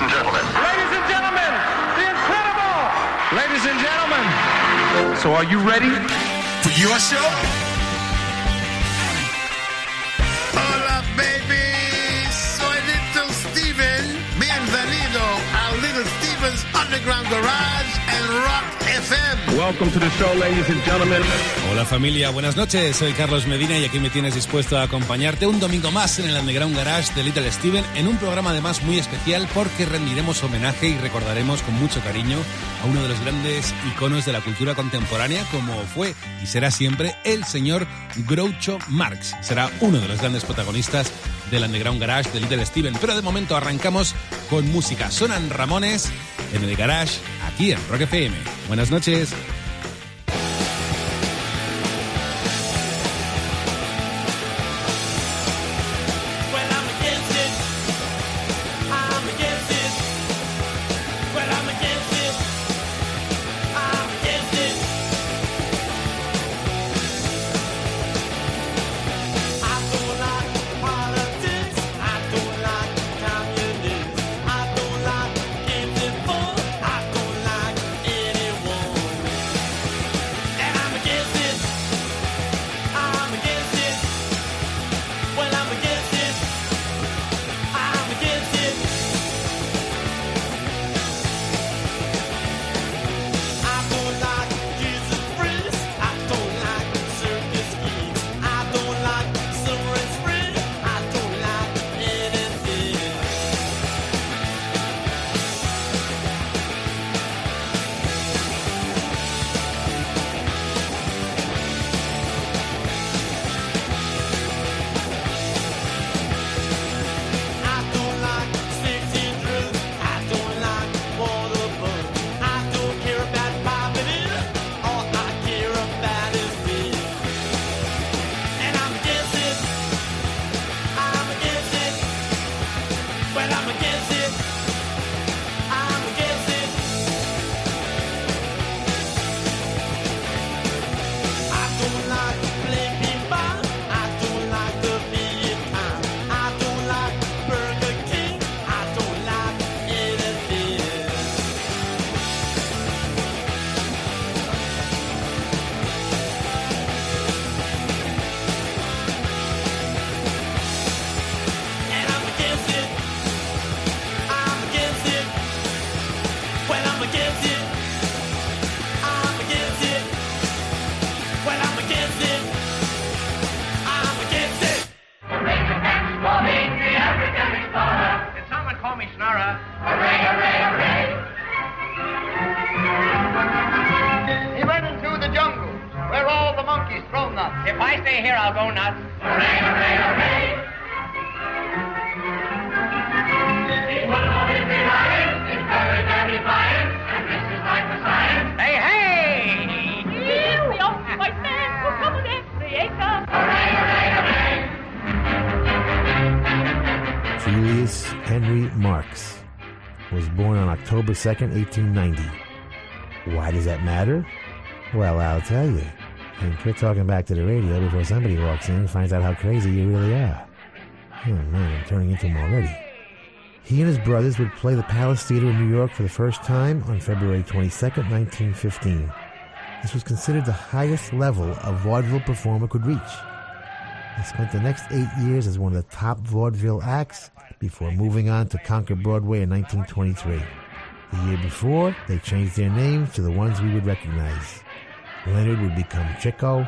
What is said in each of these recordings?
ladies and gentlemen. Ladies and gentlemen, the incredible! Ladies and gentlemen, so are you ready? For your show? Hola, baby. Soy Little Steven. Bienvenido a Little Steven's Underground Garage and Rock FM. Welcome to the show, ladies and gentlemen. Hola familia, buenas noches. Soy Carlos Medina y aquí me tienes dispuesto a acompañarte un domingo más en el Underground Garage de Little Steven en un programa además muy especial porque rendiremos homenaje y recordaremos con mucho cariño a uno de los grandes iconos de la cultura contemporánea como fue y será siempre el señor Groucho Marx. Será uno de los grandes protagonistas del Underground Garage de Little Steven. Pero de momento arrancamos con música. Sonan Ramones en el Garage aquí en Rock FM. Buenas noches. 1890. Why does that matter? Well, I'll tell you. And quit talking back to the radio before somebody walks in and finds out how crazy you really are. Oh man, I'm turning into him already. He and his brothers would play the Palace Theater in New York for the first time on February 22nd, 1915. This was considered the highest level a vaudeville performer could reach. He spent the next eight years as one of the top vaudeville acts before moving on to conquer Broadway in 1923. The year before, they changed their names to the ones we would recognize. Leonard would become Chico,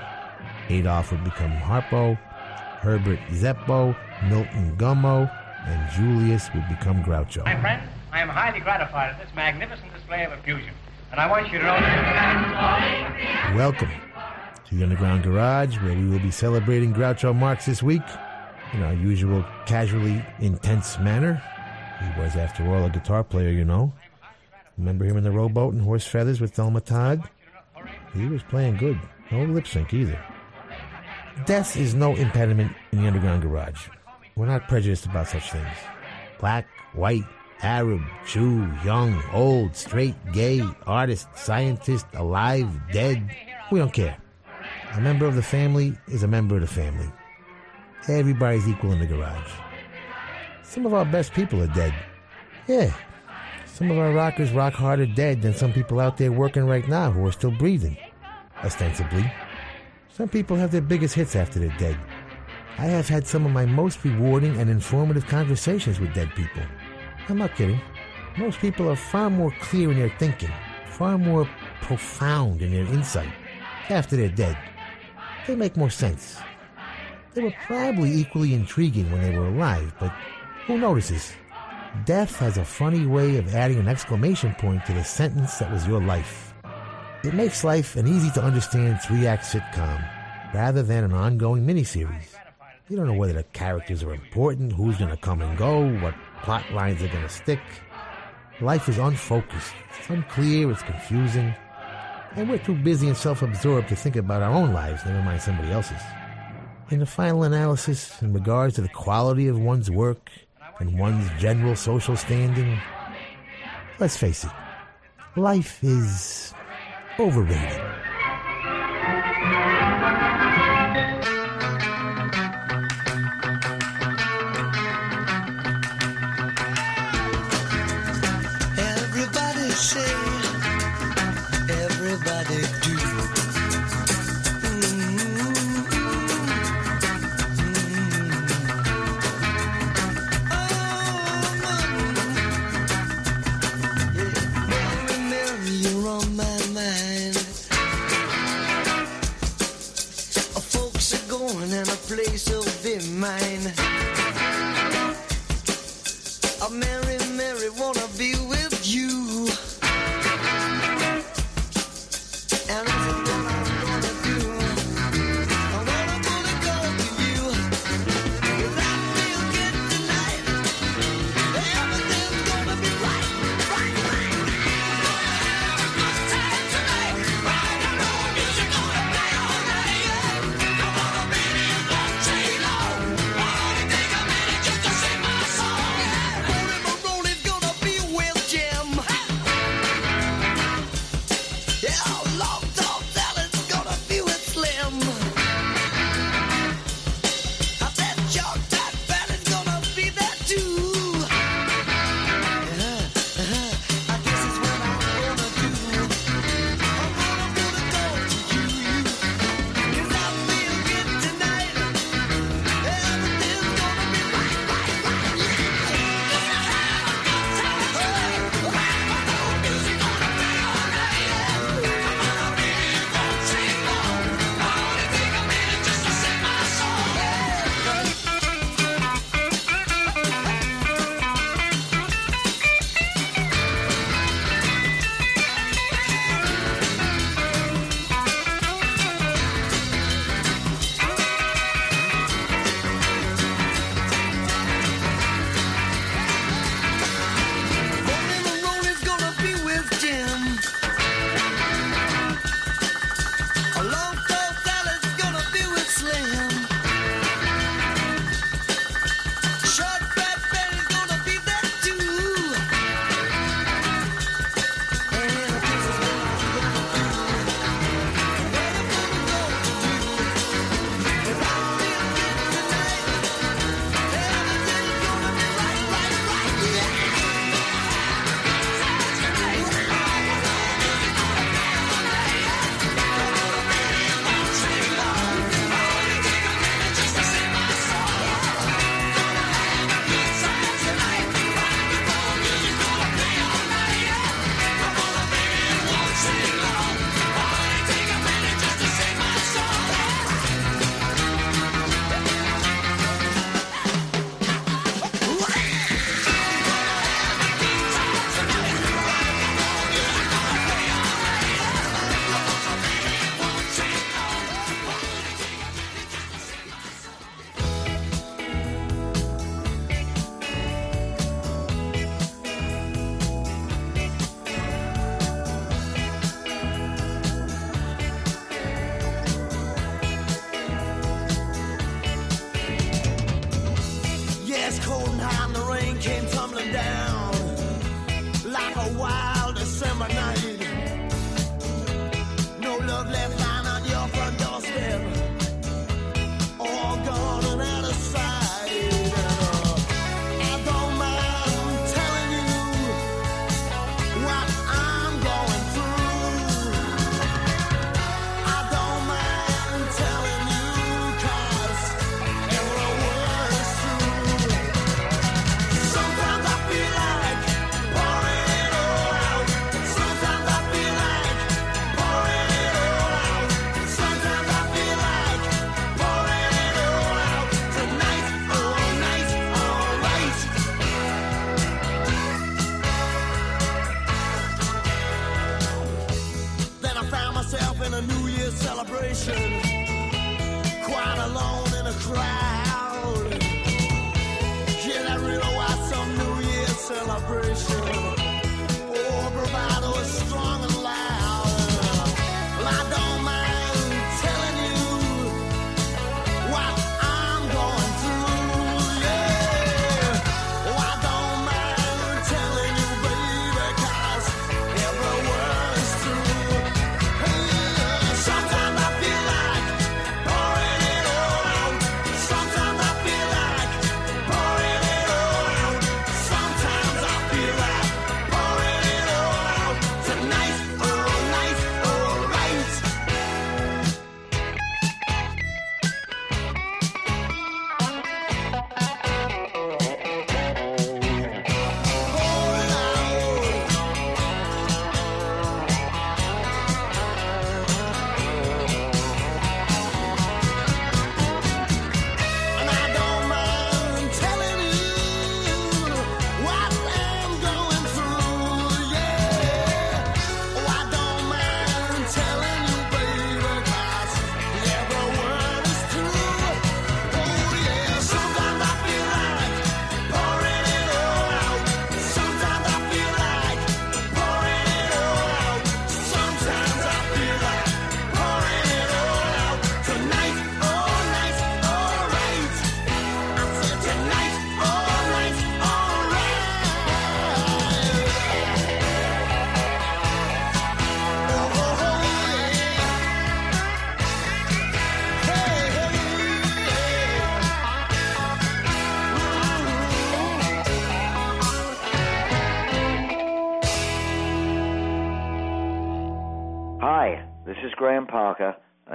Adolf would become Harpo, Herbert Zeppo, Milton Gummo, and Julius would become Groucho. My friend, I am highly gratified at this magnificent display of effusion. And I want you to know that Welcome to the Underground Garage, where we will be celebrating Groucho Marx this week in our usual casually intense manner. He was, after all, a guitar player, you know. Remember him in the rowboat and horse feathers with Thelma Todd? He was playing good. No lip sync either. Death is no impediment in the Underground Garage. We're not prejudiced about such things. Black, white, Arab, Jew, young, old, straight, gay, artist, scientist, alive, dead. We don't care. A member of the family is a member of the family. Everybody's equal in the garage. Some of our best people are dead. Yeah, Some of our rockers rock harder dead than some people out there working right now who are still breathing, ostensibly. Some people have their biggest hits after they're dead. I have had some of my most rewarding and informative conversations with dead people. I'm not kidding. Most people are far more clear in their thinking, far more profound in their insight after they're dead. They make more sense. They were probably equally intriguing when they were alive, but who notices? Death has a funny way of adding an exclamation point to the sentence that was your life. It makes life an easy to understand three act sitcom rather than an ongoing miniseries. You don't know whether the characters are important, who's going to come and go, what plot lines are going to stick. Life is unfocused, it's unclear, it's confusing, and we're too busy and self absorbed to think about our own lives, never mind somebody else's. In the final analysis, in regards to the quality of one's work and one's general social standing, let's face it, life is overrated. Mine.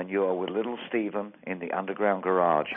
and you are with Little Steven in the Underground Garage.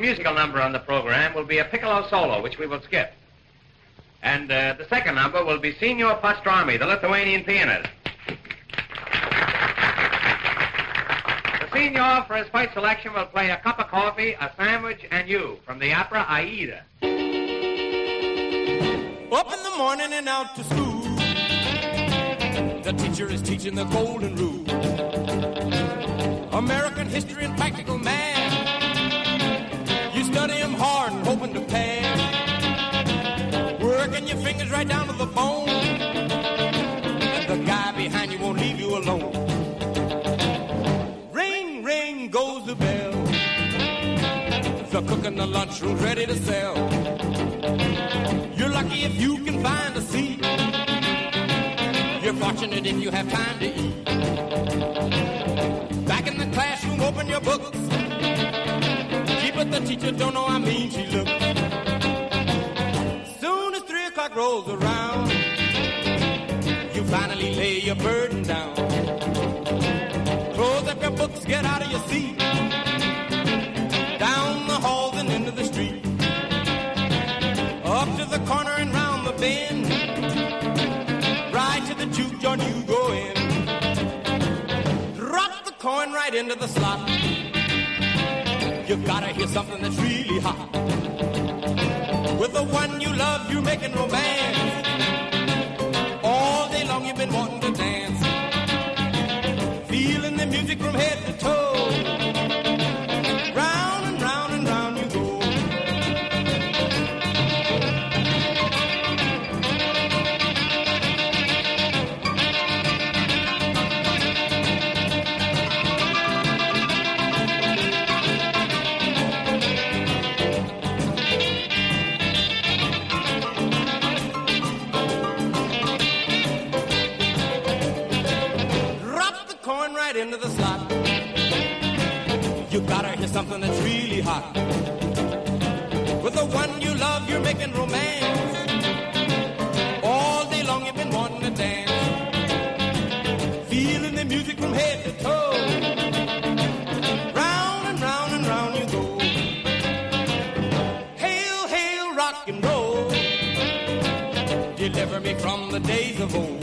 The musical number on the program will be a piccolo solo, which we will skip. And uh, the second number will be Signor Pastrami, the Lithuanian pianist. The Signor, for his first selection, will play a cup of coffee, a sandwich, and you from the opera Aida. Up in the morning and out to school. The teacher is teaching the golden rule. American history and practical math the lunchroom, ready to sell. You're lucky if you can find a seat. You're fortunate if you have time to eat. Back in the classroom, open your books. Keep it, the teacher don't know how mean she looks. Soon as three o'clock rolls around, you finally lay your burden down. Close up your books, get out of your seat. corner and round the bend. Right to the juke joint you go in. Drop the coin right into the slot. You gotta hear something that's really hot. With the one you love, you're making romance. All day long you've been wanting to dance. Feeling the music from head to toe. You gotta hear something that's really hot. With the one you love, you're making romance. All day long you've been wanting to dance. Feeling the music from head to toe. Round and round and round you go. Hail, hail, rock and roll. Deliver me from the days of old.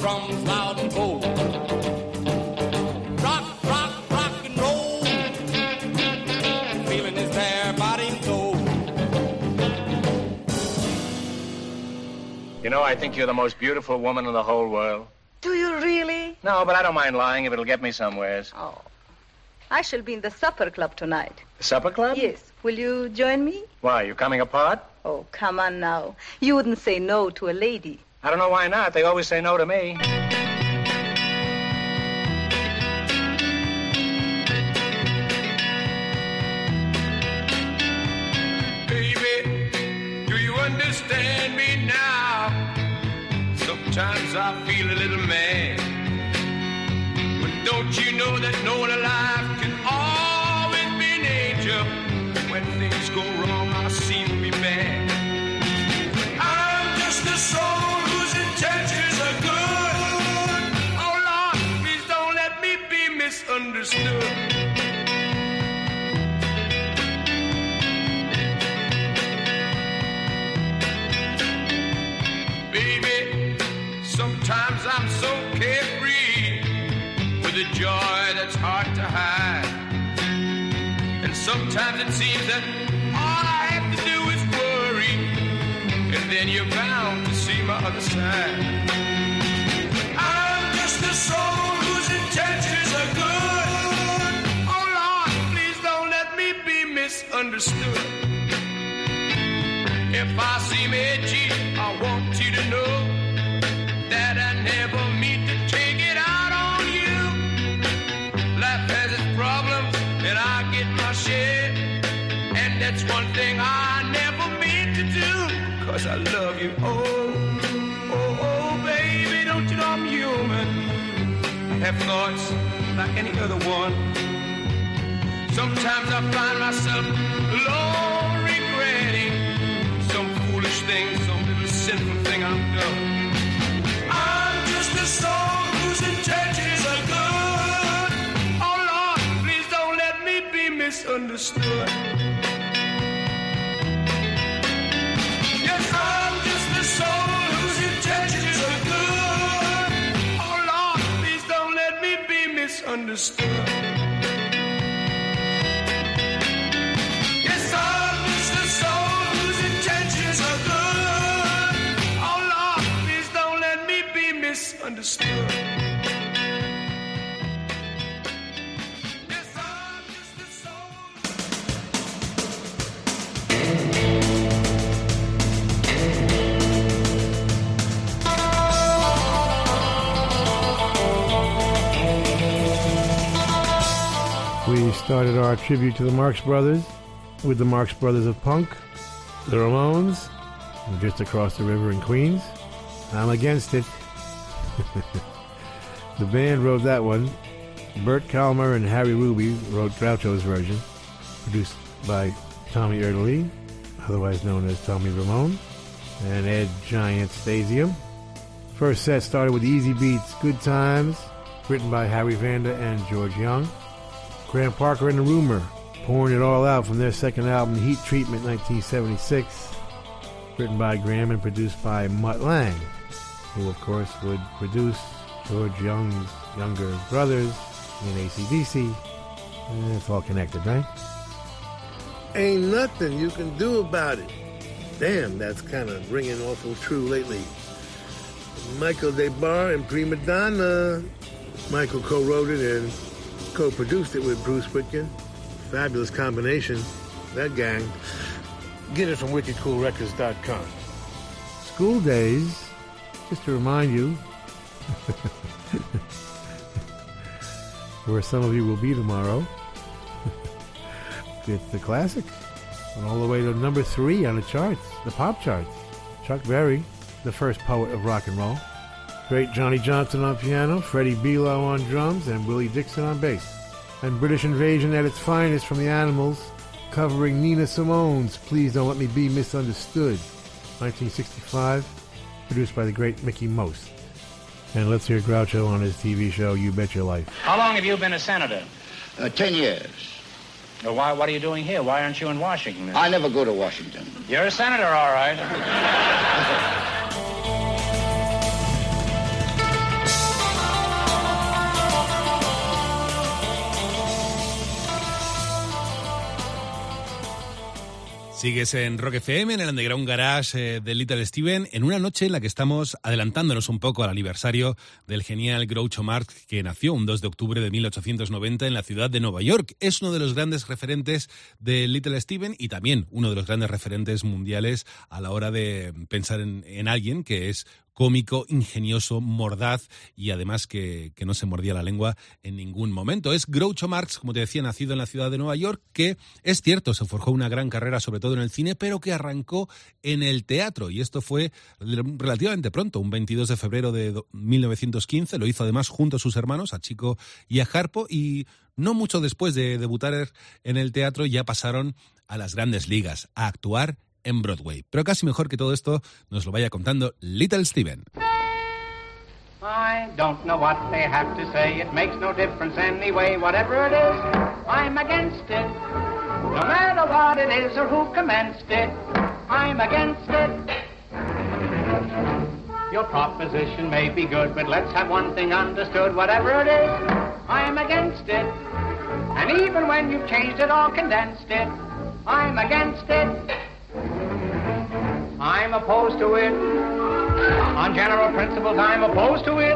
Drums loud and bold. Rock, rock, rock and roll. Feeling is there, body and soul. You know, I think you're the most beautiful woman in the whole world. Do you really? No, but I don't mind lying if it'll get me somewheres. Oh. I shall be in the supper club tonight. The supper club? Yes. Will you join me? Why, you coming apart? Oh, come on now. You wouldn't say no to a lady. I don't know why not. They always say no to me. Baby, do you understand me now? Sometimes I feel a little mad. But don't you know that no one alive can always be an angel? When things go wrong, I seem to be bad. Misunderstood. Baby, sometimes I'm so carefree with a joy that's hard to hide. And sometimes it seems that all I have to do is worry, and then you're bound to see my other side. Misunderstood. If I seem edgy, I want you to know that I never mean to take it out on you. Life has its problems, and I get my share. And that's one thing I never mean to do, cause I love you. Oh, oh, oh, baby, don't you know I'm human? I have thoughts like any other one. Sometimes I find myself alone regretting some foolish thing, some little sinful thing I've done. I'm just a soul whose intentions are good. Oh Lord, please don't let me be misunderstood. Yes, I'm just a soul whose intentions are good. Oh Lord, please don't let me be misunderstood. Soul. We started our tribute to the Marx Brothers with the Marx Brothers of Punk, the Ramones, just across the river in Queens. I'm against it. the band wrote that one. Bert Kalmar and Harry Ruby wrote Groucho's version, produced by Tommy Erdelyi, otherwise known as Tommy Ramone, and Ed Giant Stasium. First set started with Easybeats, Good Times, written by Harry Vanda and George Young. Graham Parker and the Rumor, pouring it all out from their second album, Heat Treatment 1976, written by Graham and produced by Mutt Lange. Who, of course, would produce George Young's younger brothers in AC/DC. And it's all connected, right? Ain't nothing you can do about it. Damn, that's kind of ringing awful true lately. Michael Des Barres and Prima Donna. Michael co-wrote it and co-produced it with Bruce Witkin. Fabulous combination. That gang. Get it from wickedcoolrecords.com. School days, just to remind you, where some of you will be tomorrow. it's the classics. And all the way to number three on the charts, the pop charts. Chuck Berry, the first poet of rock and roll. Great Johnny Johnson on piano, Freddie Below on drums, and Willie Dixon on bass. And British Invasion at its finest from the Animals, covering Nina Simone's Please Don't Let Me Be Misunderstood, 1965, produced by the great Mickie Most. And let's hear Groucho on his TV show You Bet Your Life. How long have you been a senator? Uh, ten years. Well, why, what are you doing here? Why aren't you in Washington? I never go to Washington. You're a senator, all right. Sigues en Rock FM, en el Underground Garage eh, de Little Steven, en una noche en la que estamos adelantándonos un poco al aniversario del genial Groucho Marx, que nació un 2 de octubre de 1890 en la ciudad de Nueva York. Es uno de los grandes referentes de Little Steven y también uno de los grandes referentes mundiales a la hora de pensar en, en alguien que es cómico, ingenioso, mordaz y además que, que, no se mordía la lengua en ningún momento. Es Groucho Marx, como te decía, nacido en la ciudad de Nueva York, que es cierto, se forjó una gran carrera sobre todo en el cine, pero que arrancó en el teatro. Y esto fue relativamente pronto, un 22 de febrero de 1915, lo hizo además junto a sus hermanos, a Chico y a Harpo. Y no mucho después de debutar en el teatro ya pasaron a las grandes ligas, a actuar en Broadway. Pero casi mejor que todo esto nos lo vaya contando Little Steven. I don't know what they have to say. It makes no difference anyway. Whatever it is, I'm against it. No matter what it is or who commenced it, I'm against it. Your proposition may be good, but let's have one thing understood. Whatever it is, I'm against it. And even when you've changed it or condensed it, I'm against it. I'm opposed to it. On general principles, I'm opposed to it.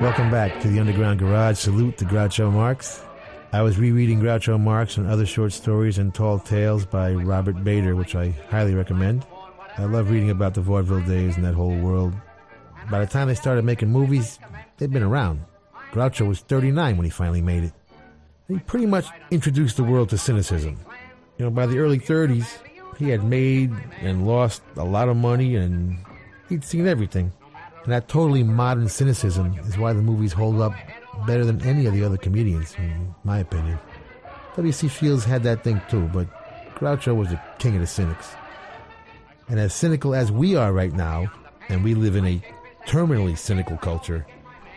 Welcome back to the Underground Garage. Salute to Groucho Marx. I was rereading Groucho Marx and other short stories and tall tales by Robert Bader, which I highly recommend. I love reading about the vaudeville days and that whole world. By the time they started making movies, they'd been around. Groucho was 39 when he finally made it. He pretty much introduced the world to cynicism. You know, by the early 30s, he had made and lost a lot of money and he'd seen everything. And that totally modern cynicism is why the movies hold up better than any of the other comedians, in my opinion. W.C. Fields had that thing too, but Groucho was the king of the cynics. And as cynical as we are right now, and we live in a terminally cynical culture,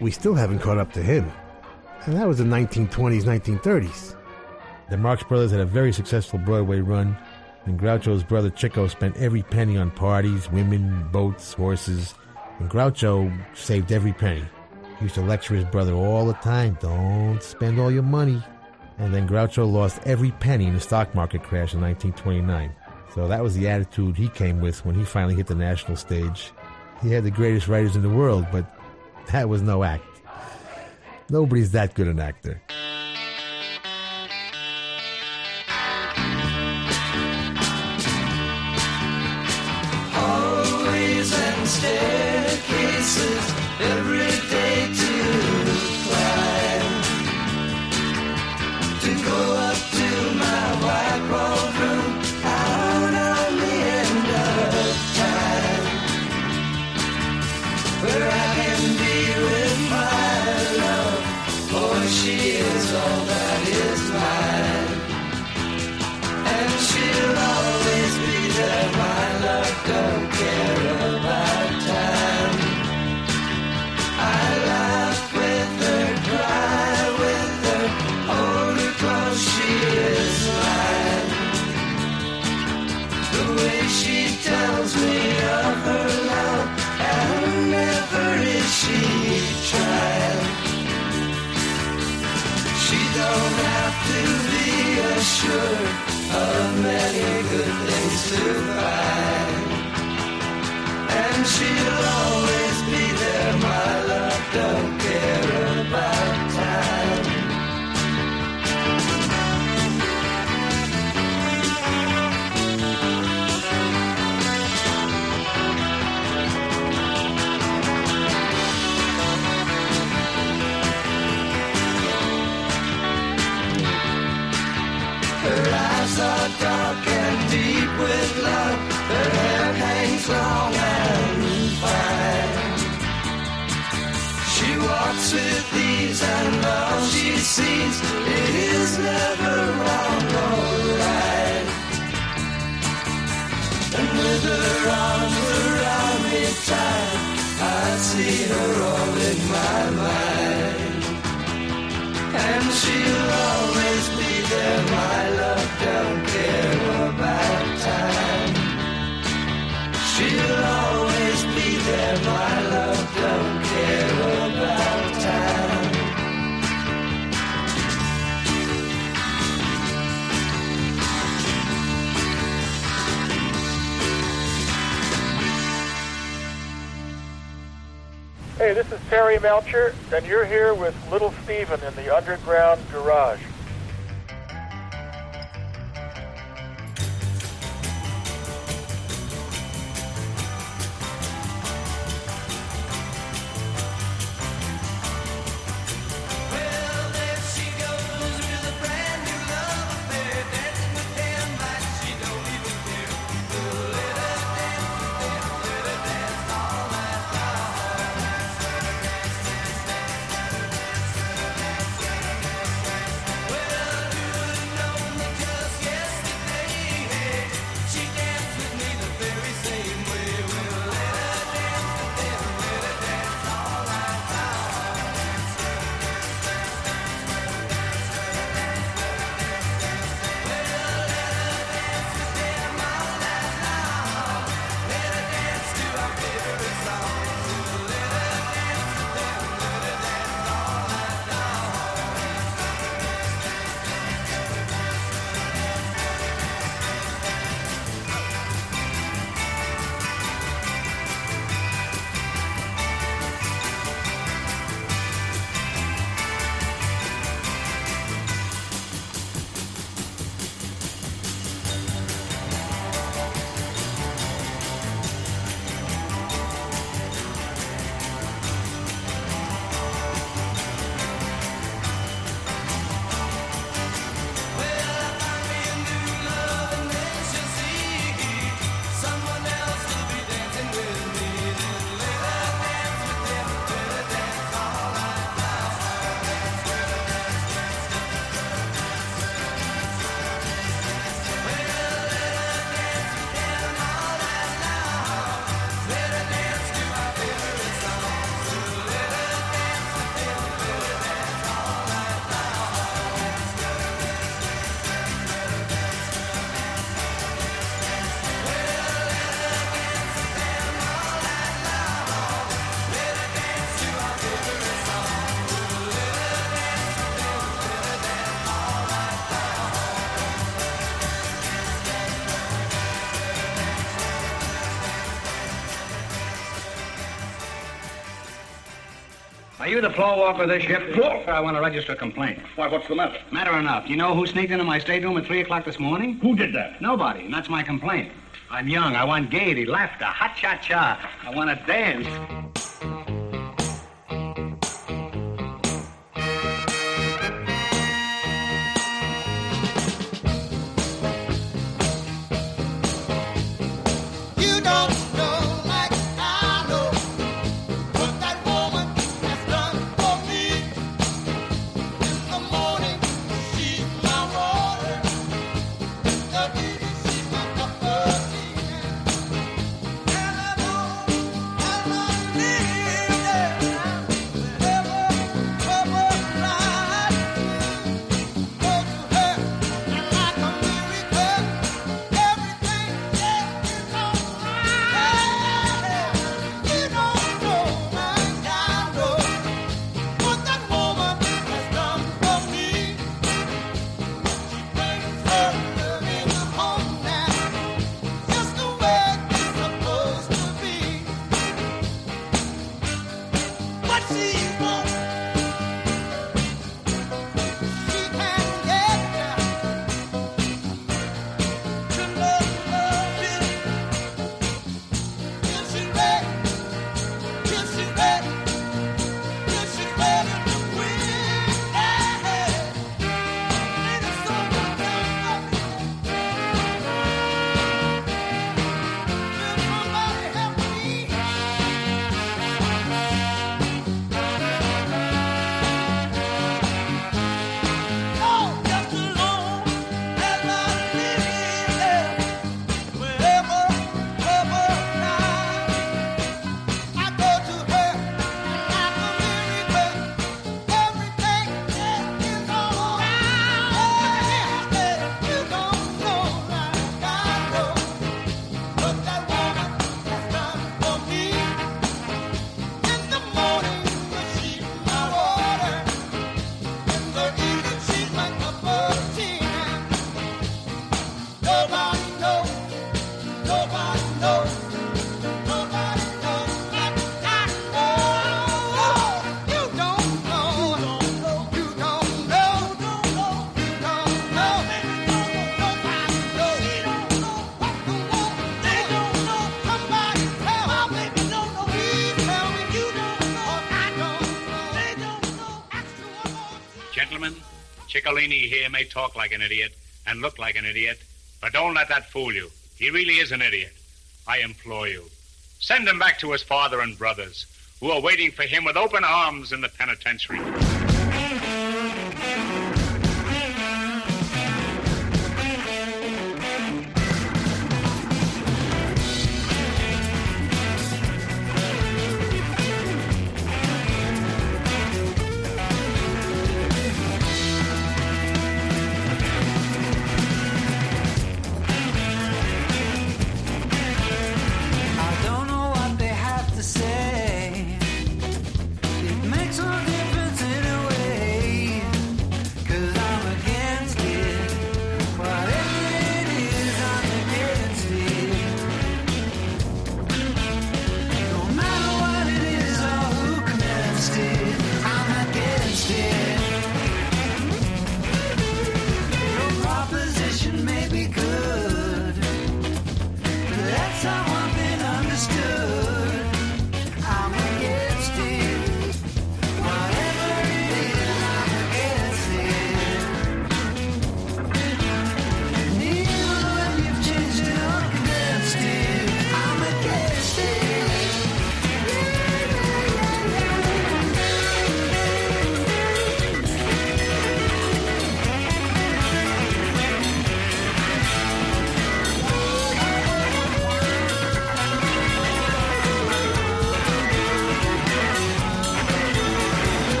we still haven't caught up to him. And that was the 1920s, 1930s. The Marx Brothers had a very successful Broadway run, and Groucho's brother Chico spent every penny on parties, women, boats, horses, and Groucho saved every penny. He used to lecture his brother all the time, don't spend all your money. And then Groucho lost every penny in the stock market crash in 1929. So that was the attitude he came with when he finally hit the national stage. He had the greatest writers in the world, but that was no act. Nobody's that good an actor. Every of many good things to find. And she'll always dark and deep with love. Her hair hangs long and fine. She walks with ease and all she sees it is never wrong or right. And with her arms around me tight, I see her all in my mind. And she'll always be there, my love, don't care about time. She'll always be there, my love, don't care about time. Hey, this is Terry Melcher, and you're here with Little Steven in the Underground Garage. You the floor walker of this ship? Floor? I want to register a complaint. Why, what's the matter? Matter enough. You know who sneaked into my stateroom at 3 o'clock this morning? Who did that? Nobody, and that's my complaint. I'm young. I want gaiety, laughter, hot cha cha. I want to dance. Mescalini here may talk like an idiot and look like an idiot, but don't let that fool you. He really is an idiot. I implore you. Send him back to his father and brothers, who are waiting for him with open arms in the penitentiary. Yeah.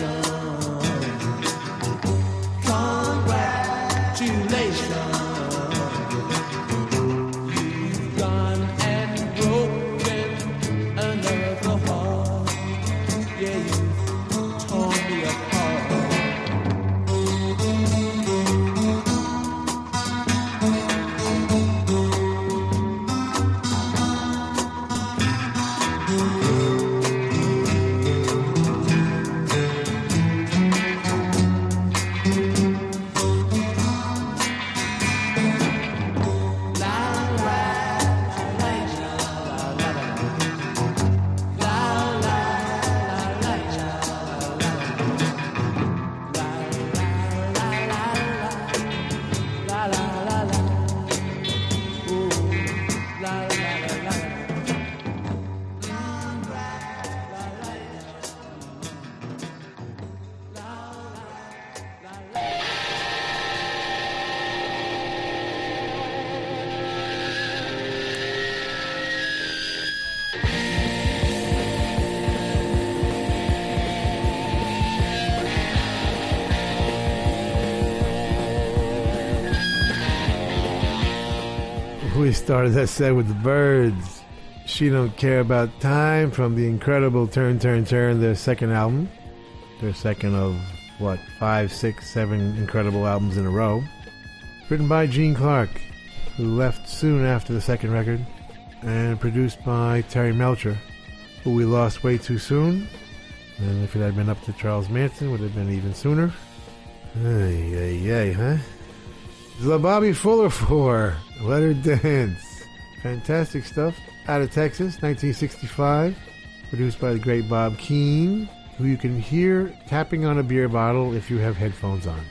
show. Started that set with the Byrds. She Don't Care About Time from the incredible Turn, Turn, Turn, their second album. Their second of, what, five, six, seven incredible albums in a row. Written by Gene Clark, who left soon after the second record, and produced by Terry Melcher, who we lost way too soon. And if it had been up to Charles Manson, it would have been even sooner. Ay, ay, ay, huh? The Bobby Fuller Four, Let Her Dance. Fantastic stuff. Out of Texas, 1965. Produced by the great Bob Keane, who you can hear tapping on a beer bottle if you have headphones on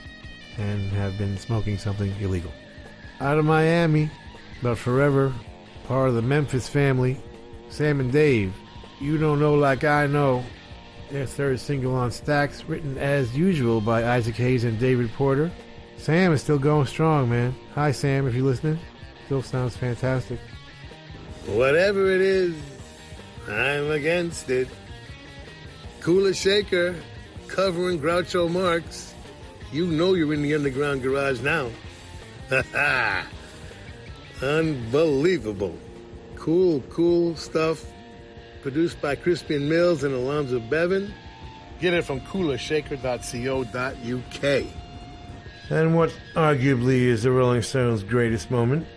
and have been smoking something illegal. Out of Miami, but forever part of the Memphis family, Sam and Dave. You don't know like I know. Their third single on Stax, written as usual by Isaac Hayes and David Porter. Sam is still going strong, man. Hi, Sam, if you're listening. Still sounds fantastic. Whatever it is, I'm against it. Kula Shaker, covering Groucho Marx. You know you're in the underground garage now. Ha ha! Unbelievable. Cool, cool stuff. Produced by Crispian Mills and Alonzo Bevan. Get it from kulashaker.co.uk. And what arguably is the Rolling Stones' greatest moment?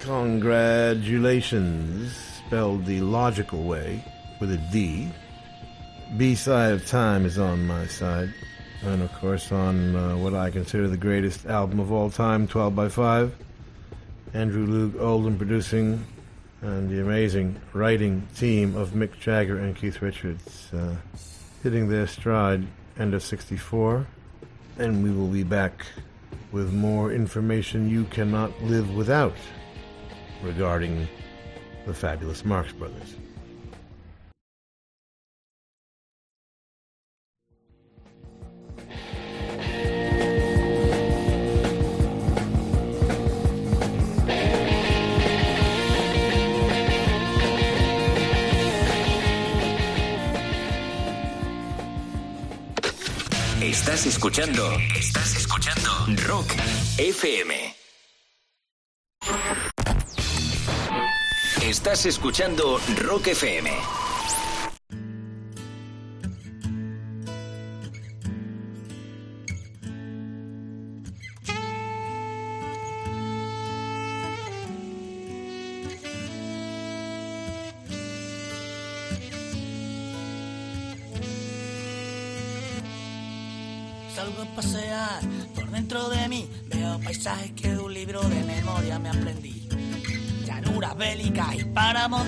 Congratulations, spelled the logical way, with a D. B side of Time is on my side. And of course, on uh, what I consider the greatest album of all time, 12 by 5. Andrew Loog Oldham producing, and the amazing writing team of Mick Jagger and Keith Richards uh, hitting their stride end of 64. And we will be back with more information you cannot live without regarding the fabulous Marx Brothers. Estás escuchando. Estás escuchando. Rock FM. Estás escuchando Rock FM.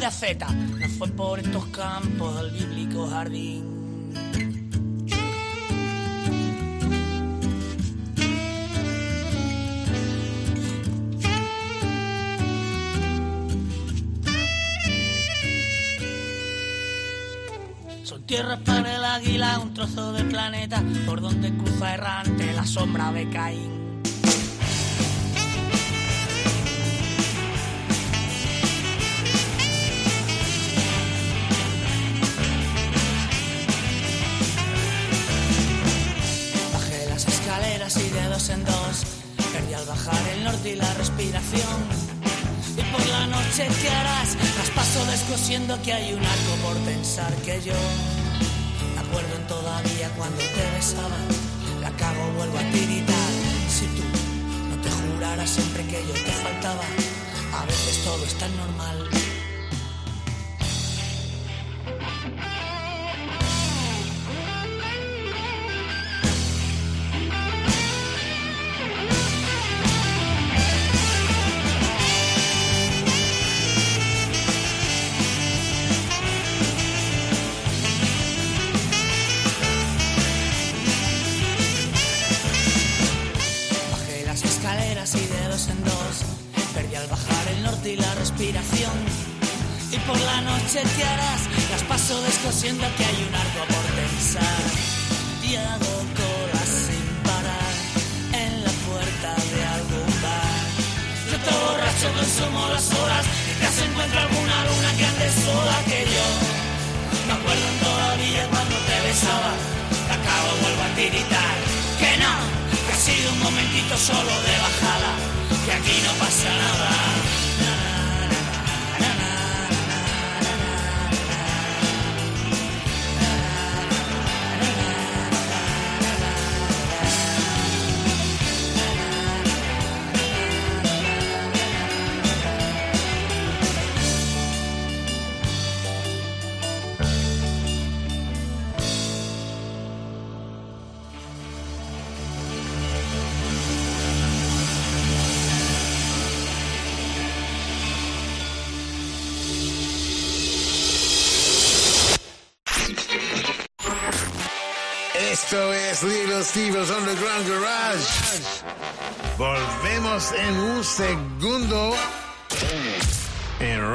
De aceta, no fue por estos campos del bíblico jardín. Son tierras para el águila, un trozo de planeta por donde cruza errante la sombra de Caín. En dos. Perdí al bajar el norte y la respiración. Y por la noche te harás traspaso descosiendo que hay un arco por pensar que yo. Me acuerdo en todavía cuando te besaba. La cago vuelvo a tiritar si tú no te juraras siempre que yo te faltaba. A veces todo es tan normal noche te harás las paso descosiendo que hay un arco por tensar. Y hago colas sin parar en la puerta de algún bar. Yo te borracho consumo las horas y te encuentro alguna luna que ande sola que yo. Me acuerdo todavía cuando te besaba. Te acabo, vuelvo a tiritar. Que no, que ha sido un momentito solo de bajada. Que aquí no pasa nada. En un segundo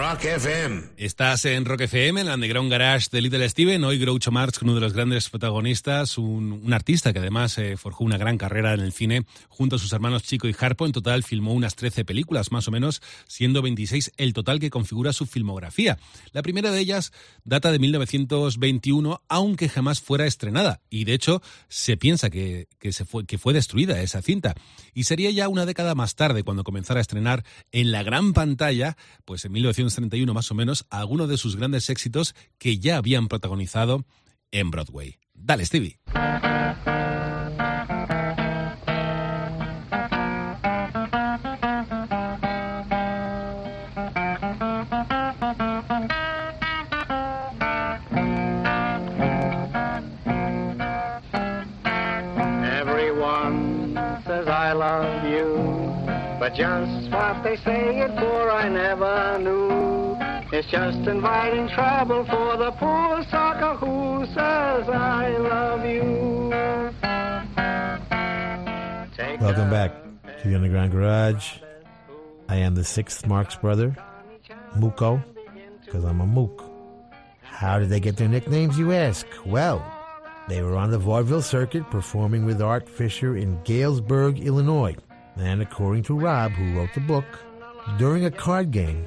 Rock FM. Estás en Rock FM, en el Underground Garage de Little Steven. Hoy Groucho Marx, uno de los grandes protagonistas, un, un artista que además eh, forjó una gran carrera en el cine junto a sus hermanos Chico y Harpo. En total filmó unas 13 películas, más o menos, siendo 26 el total que configura su filmografía. La primera de ellas data de 1921, aunque jamás fuera estrenada. Y de hecho, se piensa que, que, se fue, que fue destruida esa cinta. Y sería ya una década más tarde cuando comenzara a estrenar en la gran pantalla, pues en 1931 más o menos, algunos de sus grandes éxitos que ya habían protagonizado en Broadway. Dale, Stevie. Just what they say it for I never knew. It's just inviting trouble for the poor sucker who says I love you. Take Welcome back to the Underground Garage. I am the sixth Marx brother, Muko, because I'm a mook. How did they get their nicknames, you ask? Well, they were on the vaudeville circuit performing with Art Fisher in Galesburg, Illinois. And according to Rob, who wrote the book, during a card game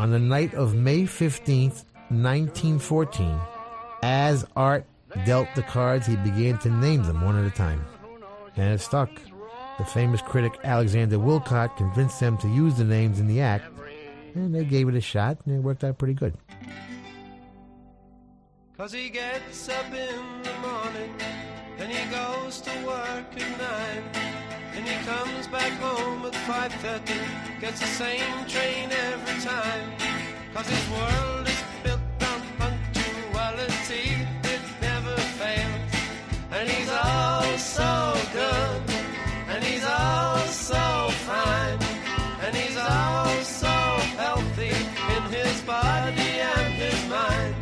on the night of May 15th, 1914, as Art dealt the cards, he began to name them one at a time. And it stuck. The famous critic Alexander Woollcott convinced them to use the names in the act, and they gave it a shot, and it worked out pretty good. Cause he gets up in the morning, then he goes to work at nine. And he comes back home at 5.30, gets the same train every time. Cause his world is built on punctuality, it never fails. And he's all so good, and he's all so fine, and he's all so healthy in his body and his mind.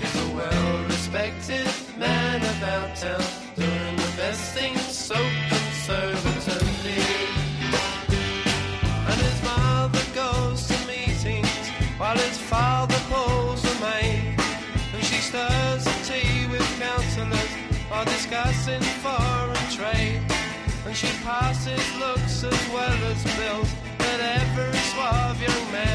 He's a well-respected man about town, discussing foreign trade. And she passes looks as well as bills at every suave young man.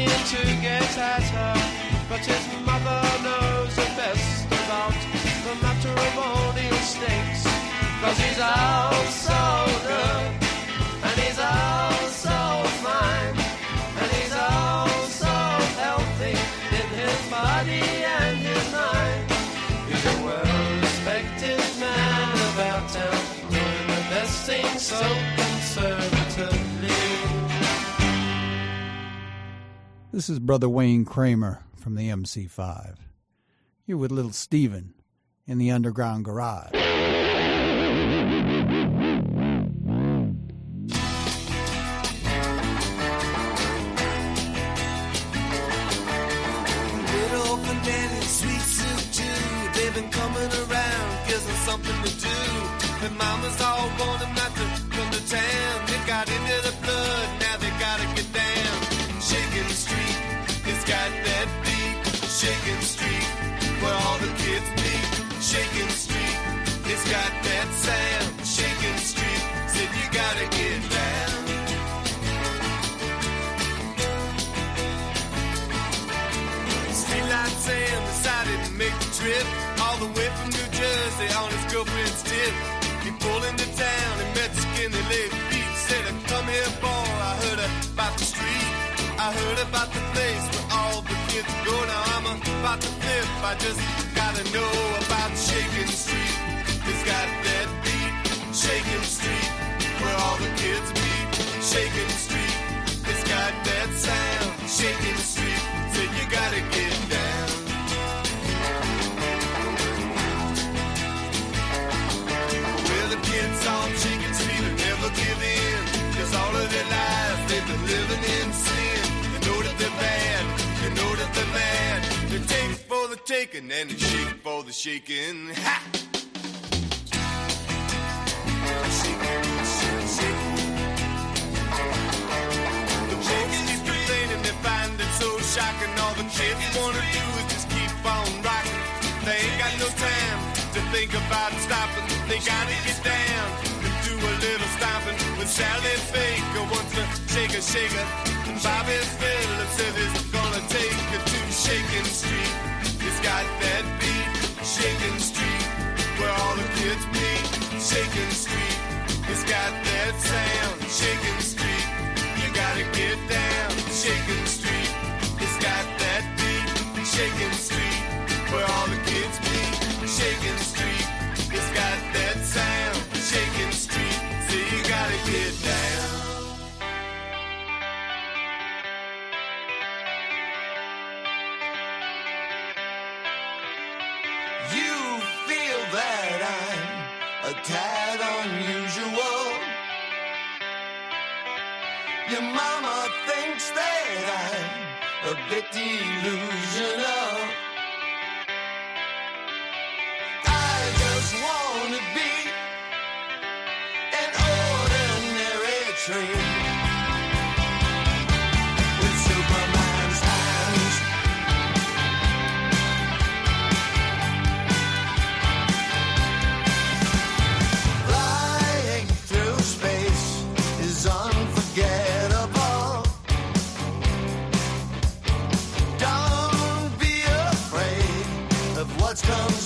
He's dying to get at her. But his mother knows the best about the matrimonial stakes, cause he's all so good, and he's all so fine, and he's all so healthy in his body and his mind. He's a well-respected man about town, doing the best thing so conservatively. This is Brother Wayne Kramer from the MC5. You're with Little Steven in the Underground Garage. He into town and met the skinny lady Pete. Said, "Come here, boy. I heard about the street. I heard about the place where all the kids go. Now I'm about to flip. I just gotta know about Shaking Street. It's got that beat. Shaking Street, where all the kids meet. Shaking Street, it's got that sound. Shaking taking and they shake for the shaking. Ha! So shocking. All the kids wanna do is just keep on rocking. They ain't got no time to think about stopping. They gotta get down and do a little stomping. With Sally Baker wants to shake a shaker. Bobby Phillips said it's gonna take her to Shaking Street. Got that beat, Shaking Street, where all the kids meet. Shaking Street, it's got that sound. Shaking Street, you gotta get down. Shaking Street, it's got that beat. Shaking Street, where all the kids meet. Shaking Street, it's got tad unusual. Your mama thinks that I'm a bit delusional. I just wanna be an ordinary tree. Of what's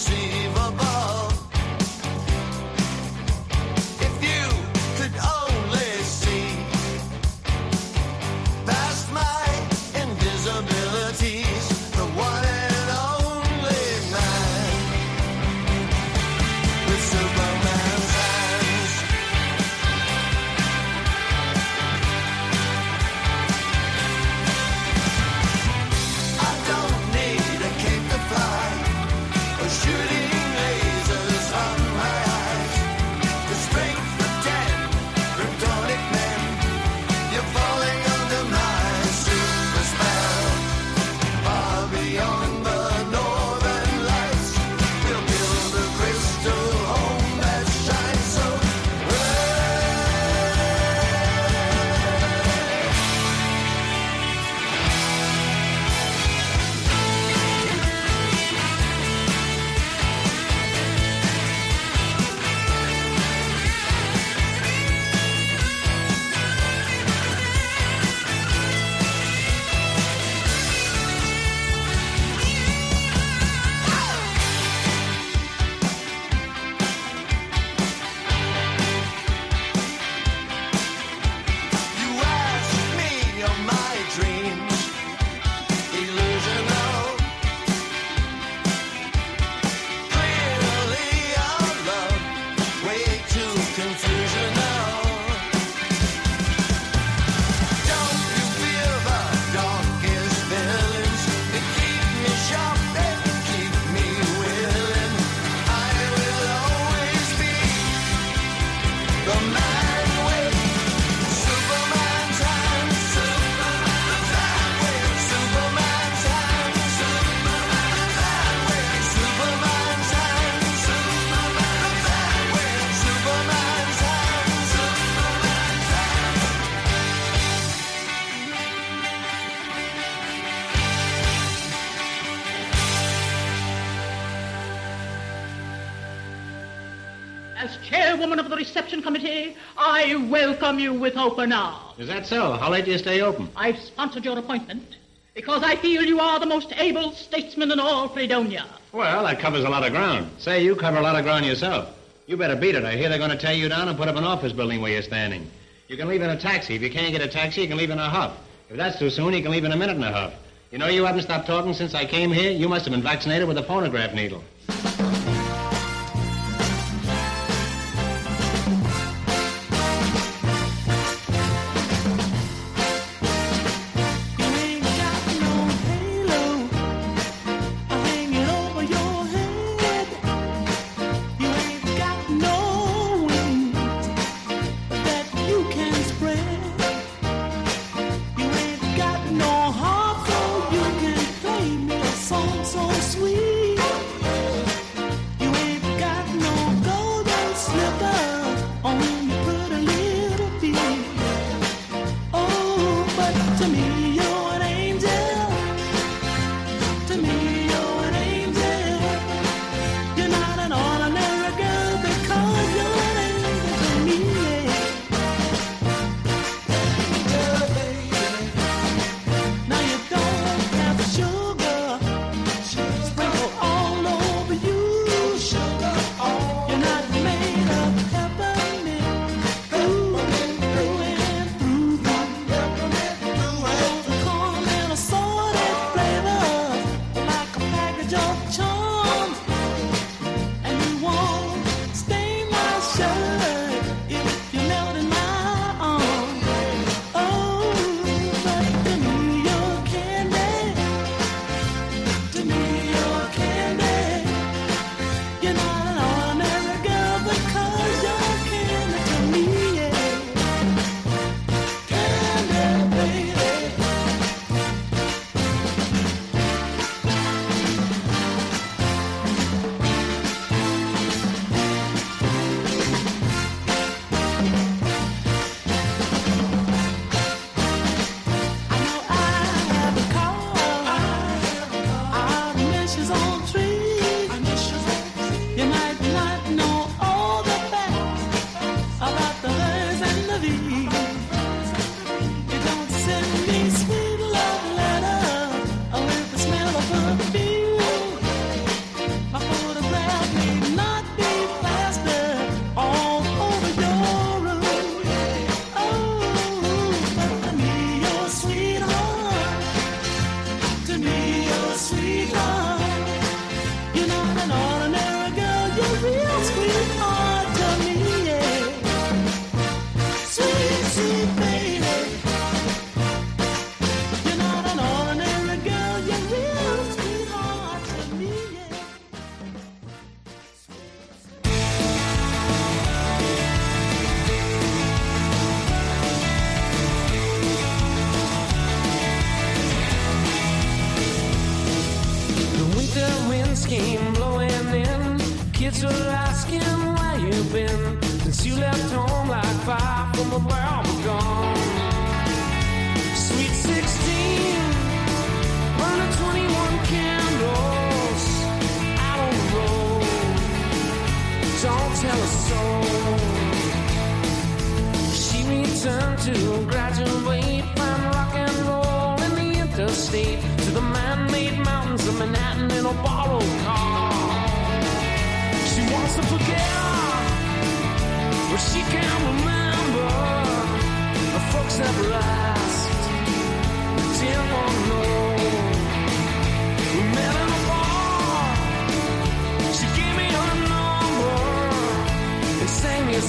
committee, I welcome you with open arms. Is that so? How late do you stay open? I've sponsored your appointment because I feel you are the most able statesman in all Fredonia. Well, that covers a lot of ground. Say, you cover a lot of ground yourself. You better beat it. I hear they're going to tear you down and put up an office building where you're standing. You can leave in a taxi. If you can't get a taxi, you can leave in a huff. If that's too soon, you can leave in a minute and a half. You know, you haven't stopped talking since I came here. You must have been vaccinated with a phonograph needle.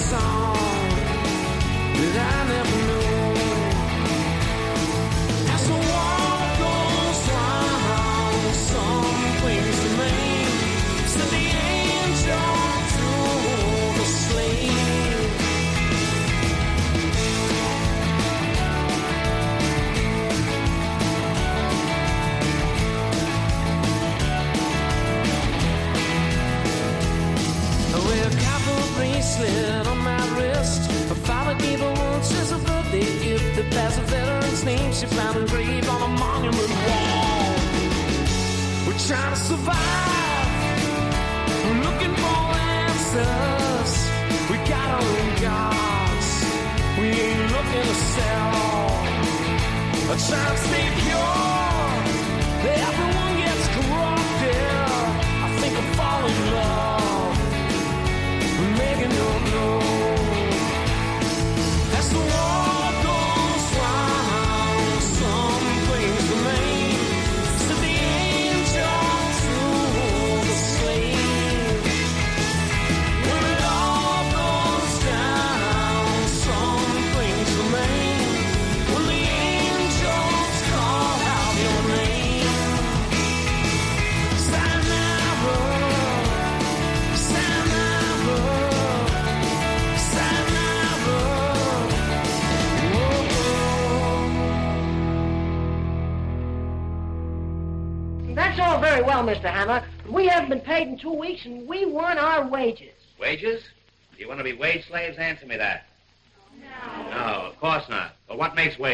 song.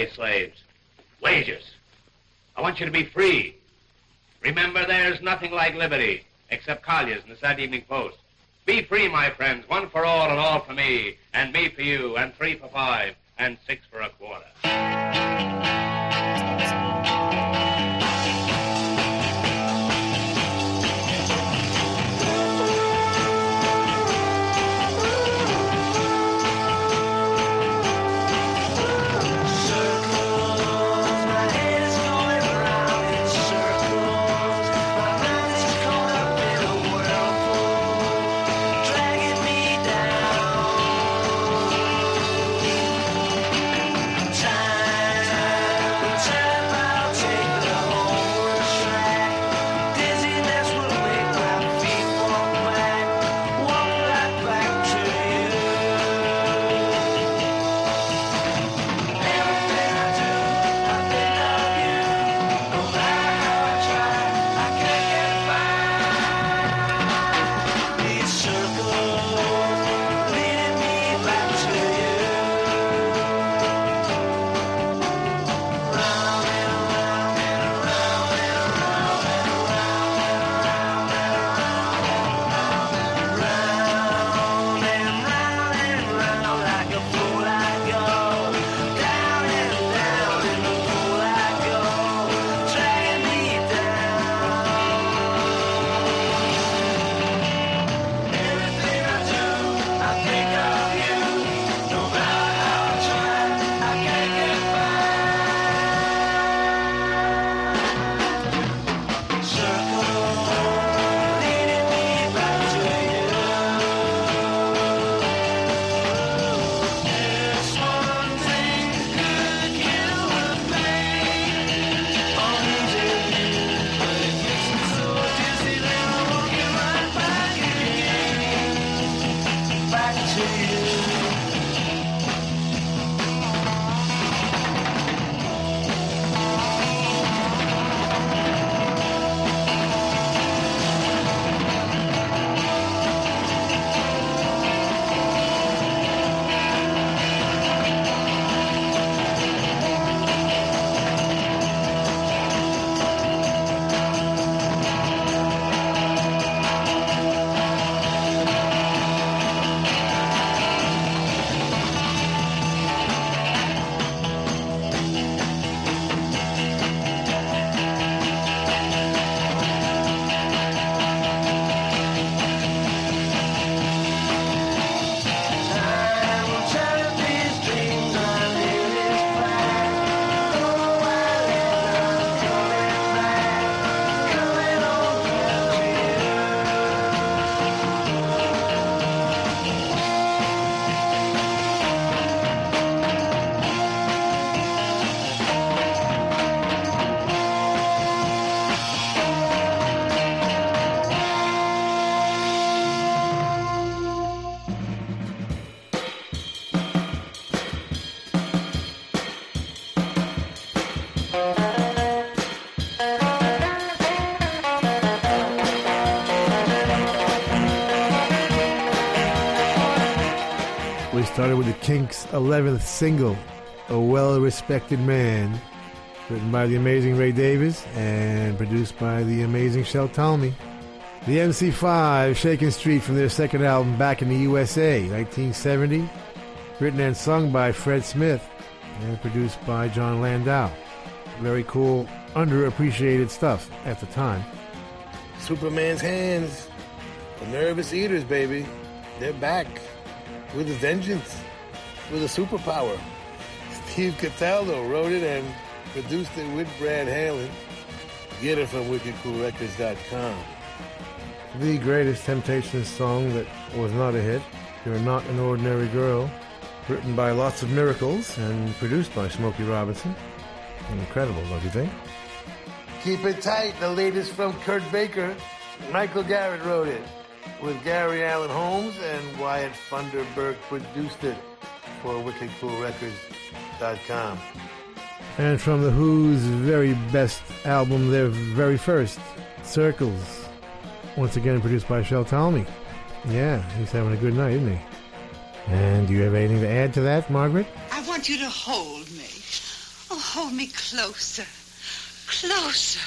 slaves. Wages. I want you to be free. Remember, there's nothing like liberty except Collier's and the Saturday Evening Post. Be free, my friends, one for all and all for me, and me for you, and three for five, and six for a quarter. Kinks' 11th single, A Well Respected Man, written by the amazing Ray Davies and produced by the amazing Shel Talmy. The MC5, Shakin' Street, from their second album Back in the USA, 1970, written and sung by Fred Smith and produced by Jon Landau. Very cool, underappreciated stuff at the time. Superman's hands, the nervous eaters, baby, they're back with a vengeance. With a superpower. Steve Cataldo wrote it and produced it with Brad Halen. Get it from wickedcoolrecords.com. The greatest Temptations song that was not a hit, You're Not an Ordinary Girl, written by Lots of Miracles and produced by Smokey Robinson. Incredible, don't you think? Keep it tight. The latest from Kurt Baker. Michael Garrett wrote it. With Gary Allen Holmes and Wyatt Funderburk produced it for wickedcoolrecords.com. And from The Who's very best album, their very first, Circles. Once again produced by Shel Talmy. Yeah, he's having a good night, isn't he? And do you have anything to add to that, Margaret? I want you to hold me. Oh, hold me closer. Closer.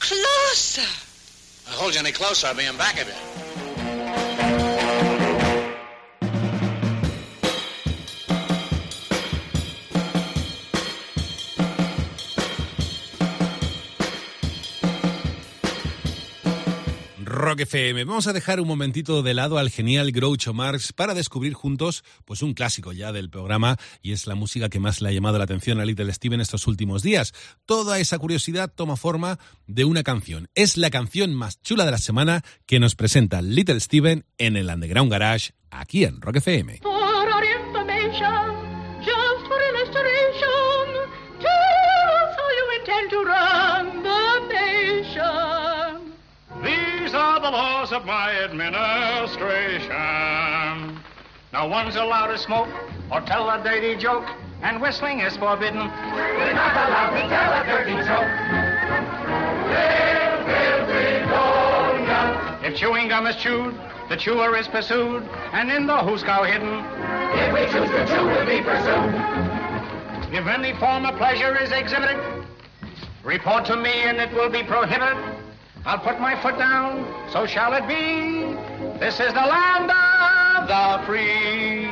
Closer. I'll hold you any closer, I'll be in back of you. Rock FM. Vamos a dejar un momentito de lado al genial Groucho Marx para descubrir juntos pues un clásico ya del programa y es la música que más le ha llamado la atención a Little Steven estos últimos días. Toda esa curiosidad toma forma de una canción. Es la canción más chula de la semana que nos presenta Little Steven en el Underground Garage aquí en Rock FM. For the laws of my administration. No one's allowed to smoke or tell a dirty joke, and whistling is forbidden. We're not allowed to tell a dirty joke. If chewing gum is chewed, the chewer is pursued, and in the hoosgow hidden. If we choose to chew, we'll be pursued. If any form of pleasure is exhibited, report to me and it will be prohibited. I'll put my foot down, so shall it be. This is the land of the free.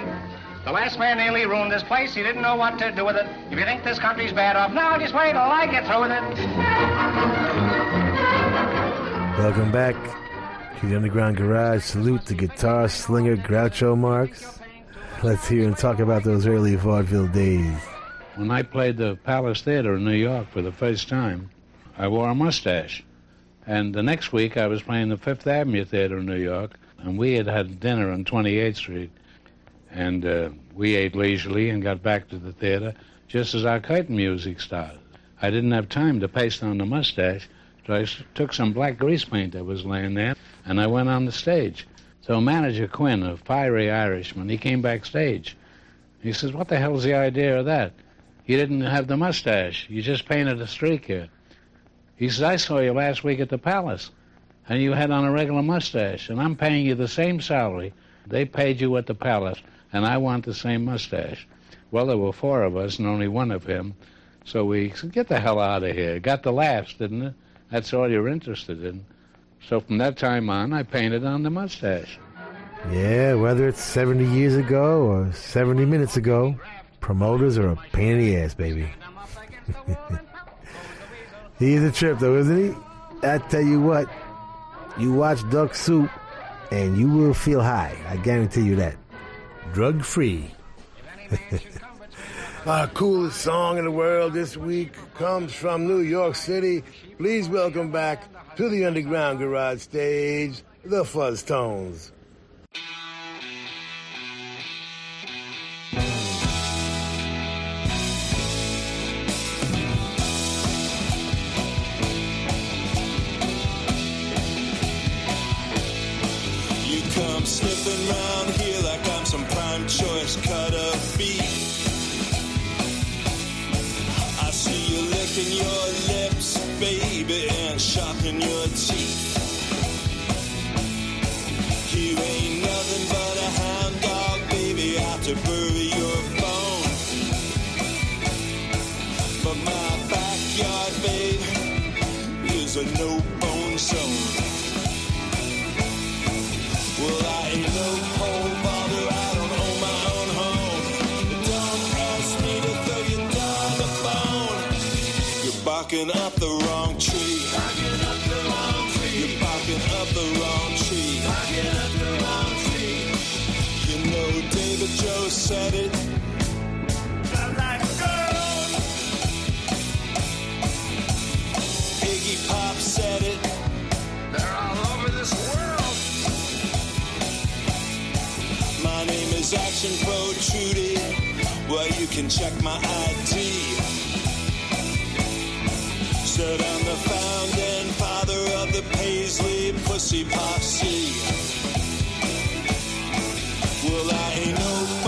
The last man nearly ruined this place. He didn't know what to do with it. If you think this country's bad off now, just wait till I get through with it. Welcome back to the Underground Garage. Salute the guitar slinger Groucho Marx. Let's hear him talk about those early vaudeville days. When I played the Palace Theater in New York for the first time, I wore a mustache. And the next week, I was playing the Fifth Avenue Theater in New York, and we had had dinner on 28th Street. And uh, we ate leisurely and got back to the theater just as our curtain music started. I didn't have time to paste on the mustache, so I took some black grease paint that was laying there, and I went on the stage. So manager Quinn, a fiery Irishman, he came backstage. He says, "What the hell's the idea of that? You didn't have the mustache. You just painted a streak here." He says, "I saw you last week at the Palace, and you had on a regular mustache, and I'm paying you the same salary they paid you at the Palace, and I want the same mustache." Well, there were four of us and only one of him, so we said, "Get the hell out of here." Got the laughs, didn't it? That's all you're interested in. So from that time on, I painted on the mustache. Yeah, whether it's 70 years ago or 70 minutes ago, promoters are a pain in the ass, baby. He's a trip, though, isn't he? I tell you what, you watch Duck Soup and you will feel high. I guarantee you that. Drug free. Our coolest song in the world this week comes from New York City. Please welcome back to the Underground Garage stage, the Fuzztones. Sniffing round here like I'm some prime choice cut of beef. I see you licking your lips, baby, and sharpening your teeth. You ain't nothing but a hound dog, baby, out to bury your bone. But my backyard, babe, is a no bone zone. breather the. Barking up the wrong tree. You're barking up the wrong tree. Barking up the wrong tree. You know David Joe said it. Well, you can check my ID. Said I'm the founding father of the Paisley Pussy Posse. Well, I ain't no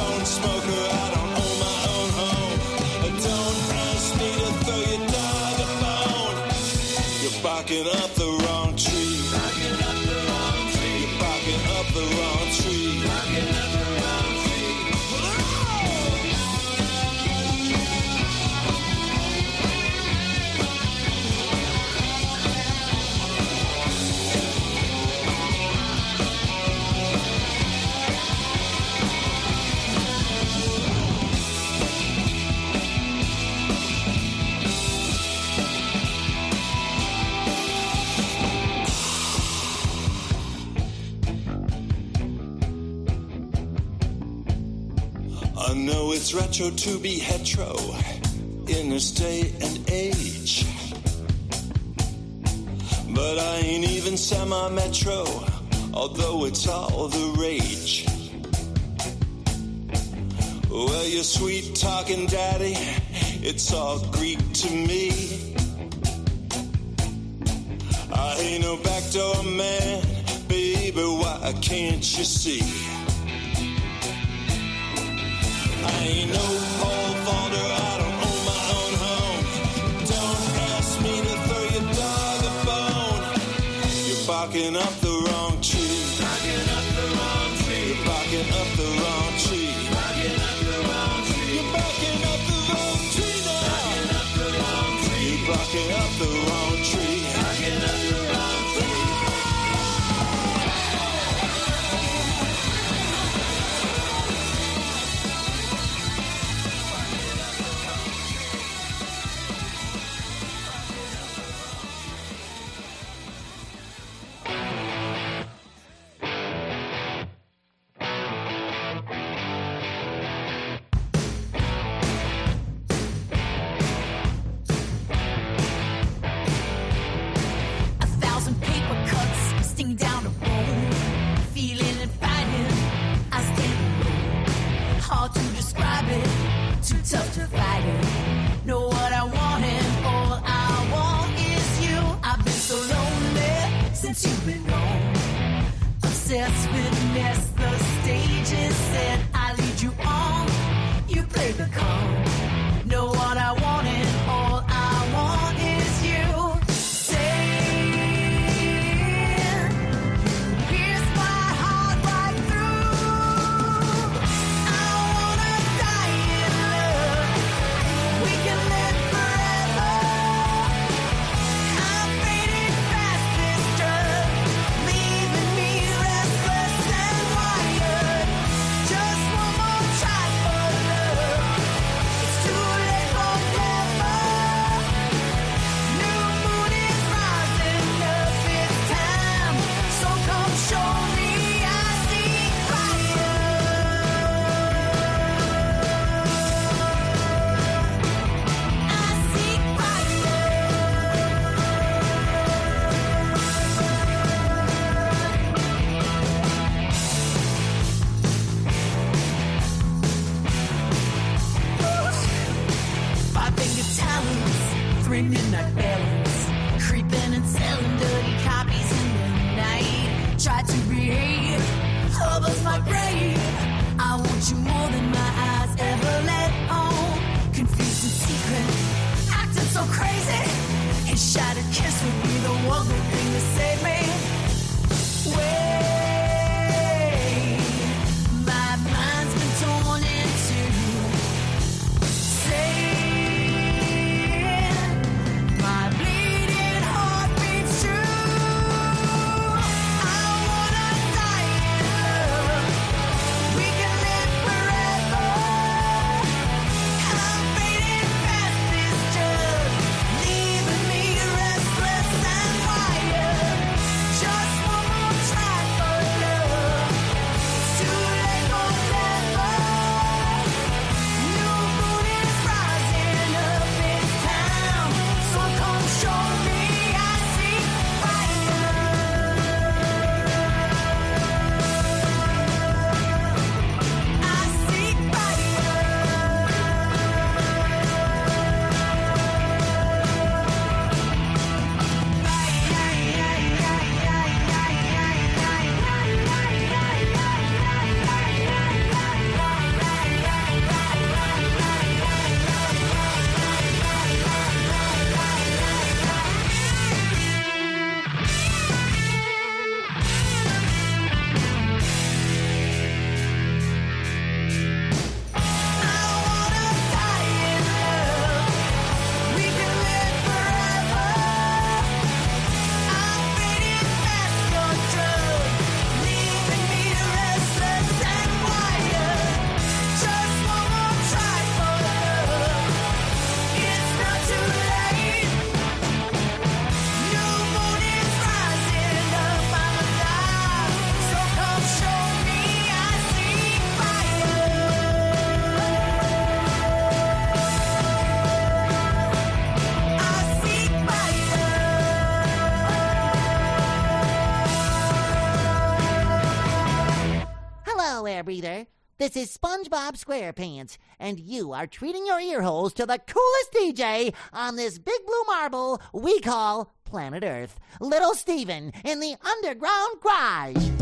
macho to be hetero in this day and age. But I ain't even semi metro, although it's all the rage. Well, your sweet talking daddy, it's all Greek to me. I ain't no backdoor man, baby, why can't you see? up the wrong You're barking up the wrong tree. Barking up the wrong tree. You're barking up the wrong tree. Barking up the wrong tree. You're barking up the wrong This is SpongeBob SquarePants, and you are treating your ear holes to the coolest DJ on this big blue marble we call planet Earth. Little Steven in the underground garage.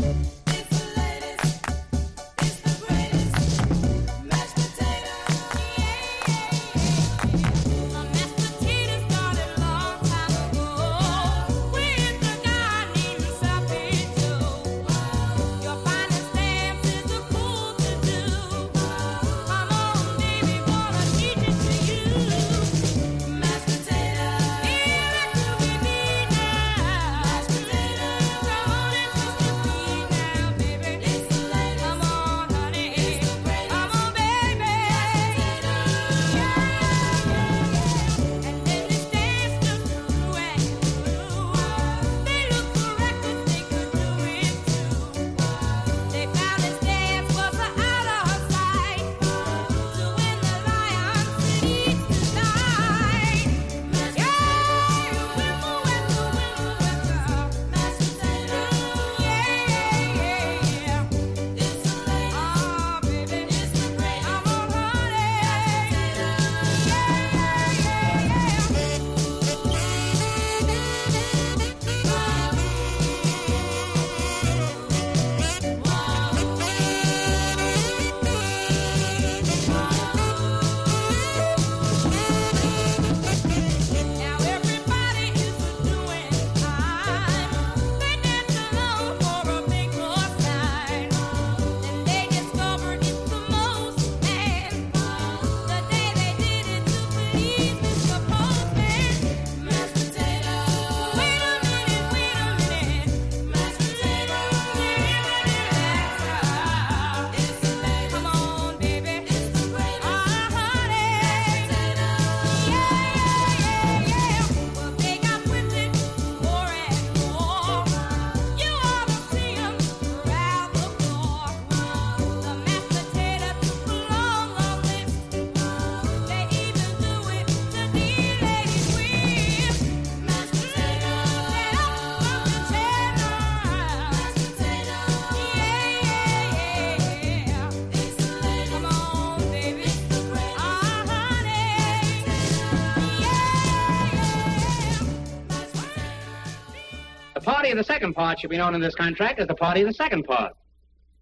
Party of the second part should be known in this contract as the party of the second part.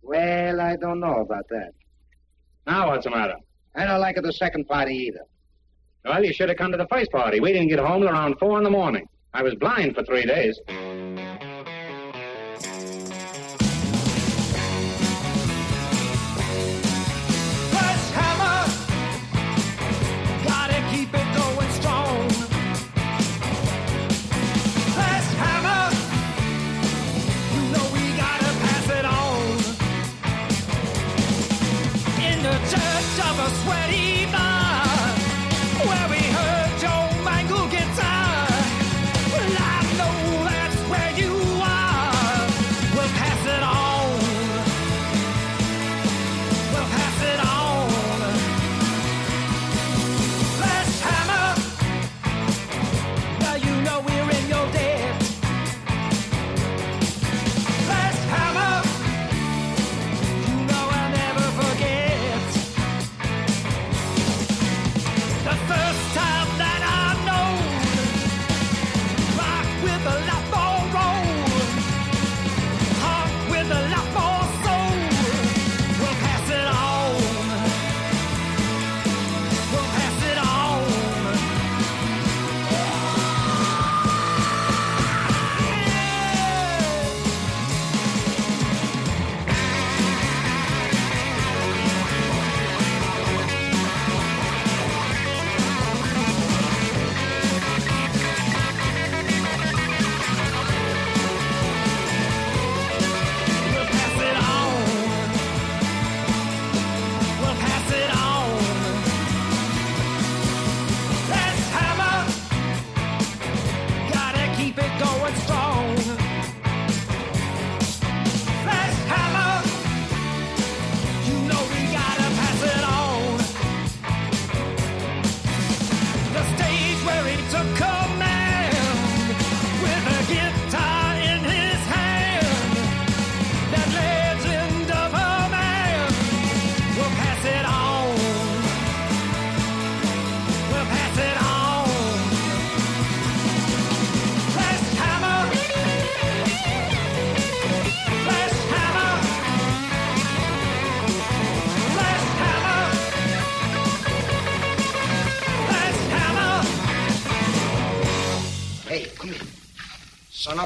Well, I don't know about that. Now what's the matter? I don't like it the second party either. Well, you should have come to the first party. We didn't get home till around four in the morning. I was blind for three days.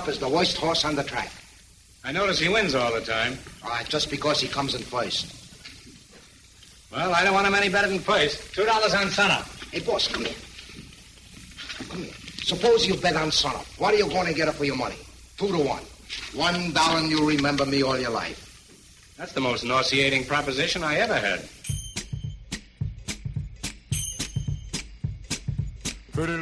Is the worst horse on the track. I notice he wins all the time. All right, just because he comes in first. Well, I don't want him any better than first. Two dollars on Sunup. Hey, boss, come here. Come here. Suppose you bet on Sunup. What are you going to get up for your money? Two to one. One dollar and you'll remember me all your life. That's the most nauseating proposition I ever heard. Pretty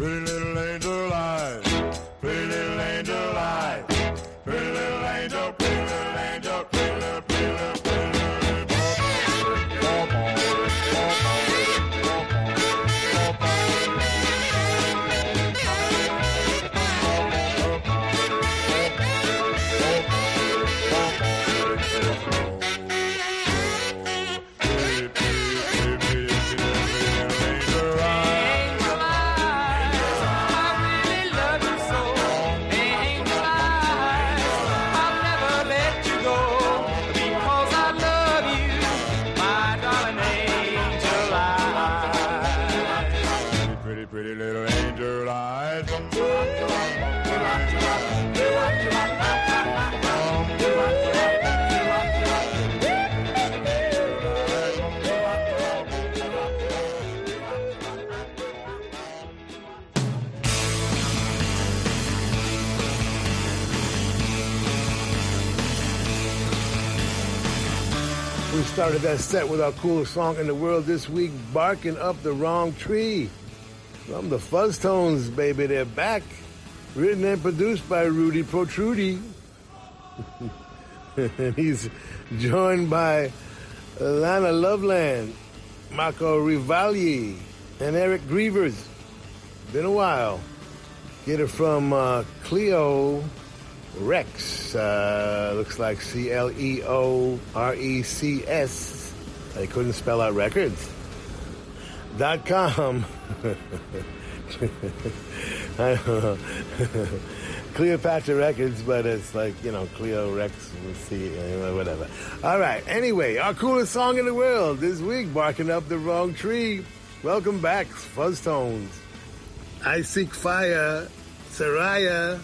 Pretty little angel started that set with our coolest song in the world this week, Barking Up the Wrong Tree. From the Fuzztones, baby, they're back. Written and produced by Rudy Protrudi. and he's joined by Lana Loveland, Marco Rivali, and Eric Grievers. Been a while. Get it from uh, Cleo Rex. Uh, looks like C L E O R E C S. They couldn't spell out records. Dot com. I don't know. Cleopatra Records, but it's like, you know, Cleo Rex, we'll see, whatever. All right. Anyway, our coolest song in the world this week, Barking Up the Wrong Tree. Welcome back, Fuzztones. I Seek Fire, Soraia.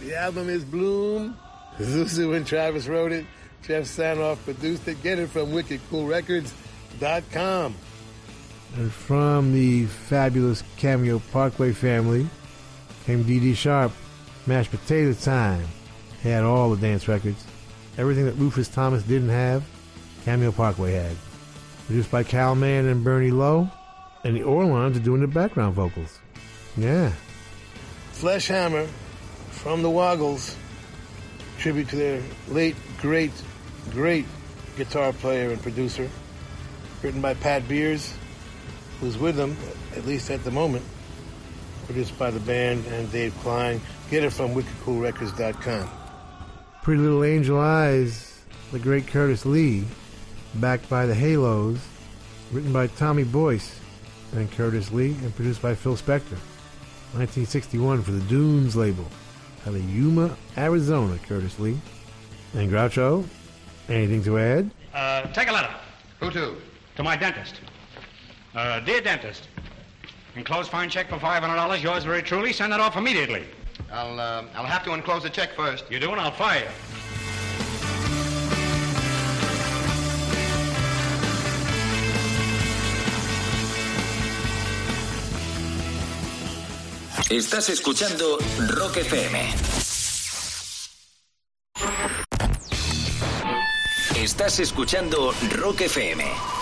The album is Bloom. ZouZou and Travis wrote it. Jeff Sanoff produced it. Get it from wickedcoolrecords.com. And from the fabulous Cameo Parkway family came Dee Dee Sharp. Mashed Potato Time had all the dance records. Everything that Rufus Thomas didn't have, Cameo Parkway had. Produced by Kal Mann and Bernie Lowe. And the Orlons are doing the background vocals. Yeah. Flesh Hammer from the Woggles. Tribute to their late, great, great guitar player and producer. Written by Pat Beers, who's with them, at least at the moment. Produced by the band and Dave Klein. Get it from wickedcoolrecords.com. Pretty Little Angel Eyes, the great Curtis Lee, backed by the Halos, written by Tommy Boyce, and Curtis Lee, and produced by Phil Spector. 1961 for the Dunes label. Out of Yuma, Arizona, Curtis Lee. And Groucho, anything to add? Uh, take a letter. Who to? To my dentist. Uh, dear dentist, enclosed fine check for $500, yours very truly. Send that off immediately. I'll, uh, I'll have to enclose the check first. You do, and I'll fire you. Estás escuchando Rock FM. Estás escuchando Rock FM.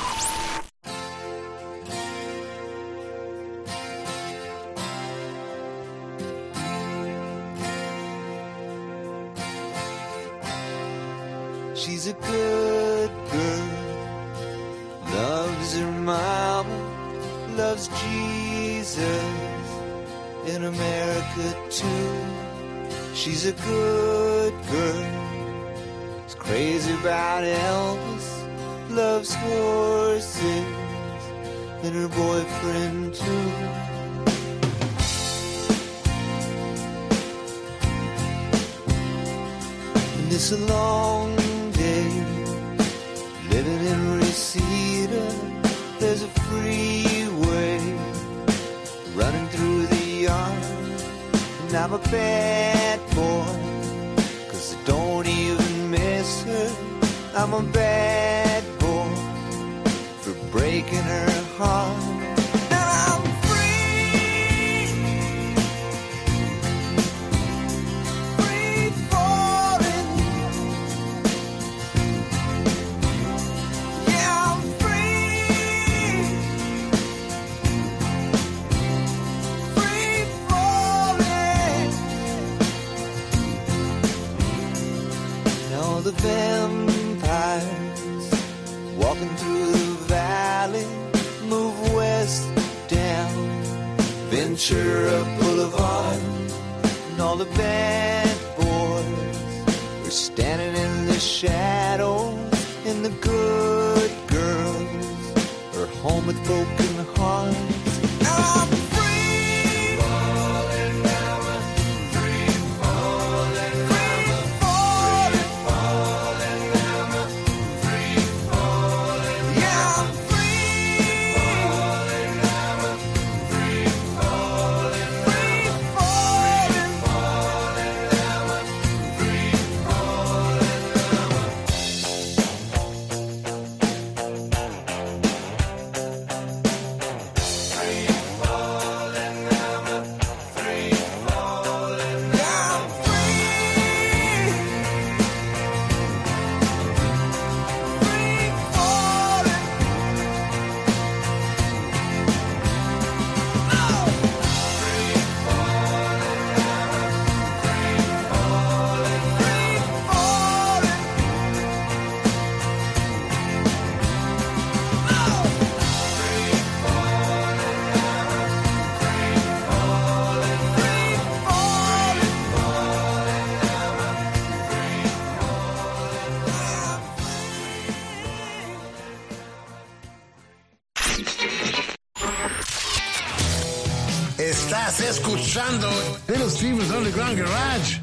Escuchando Little Steven's Underground Garage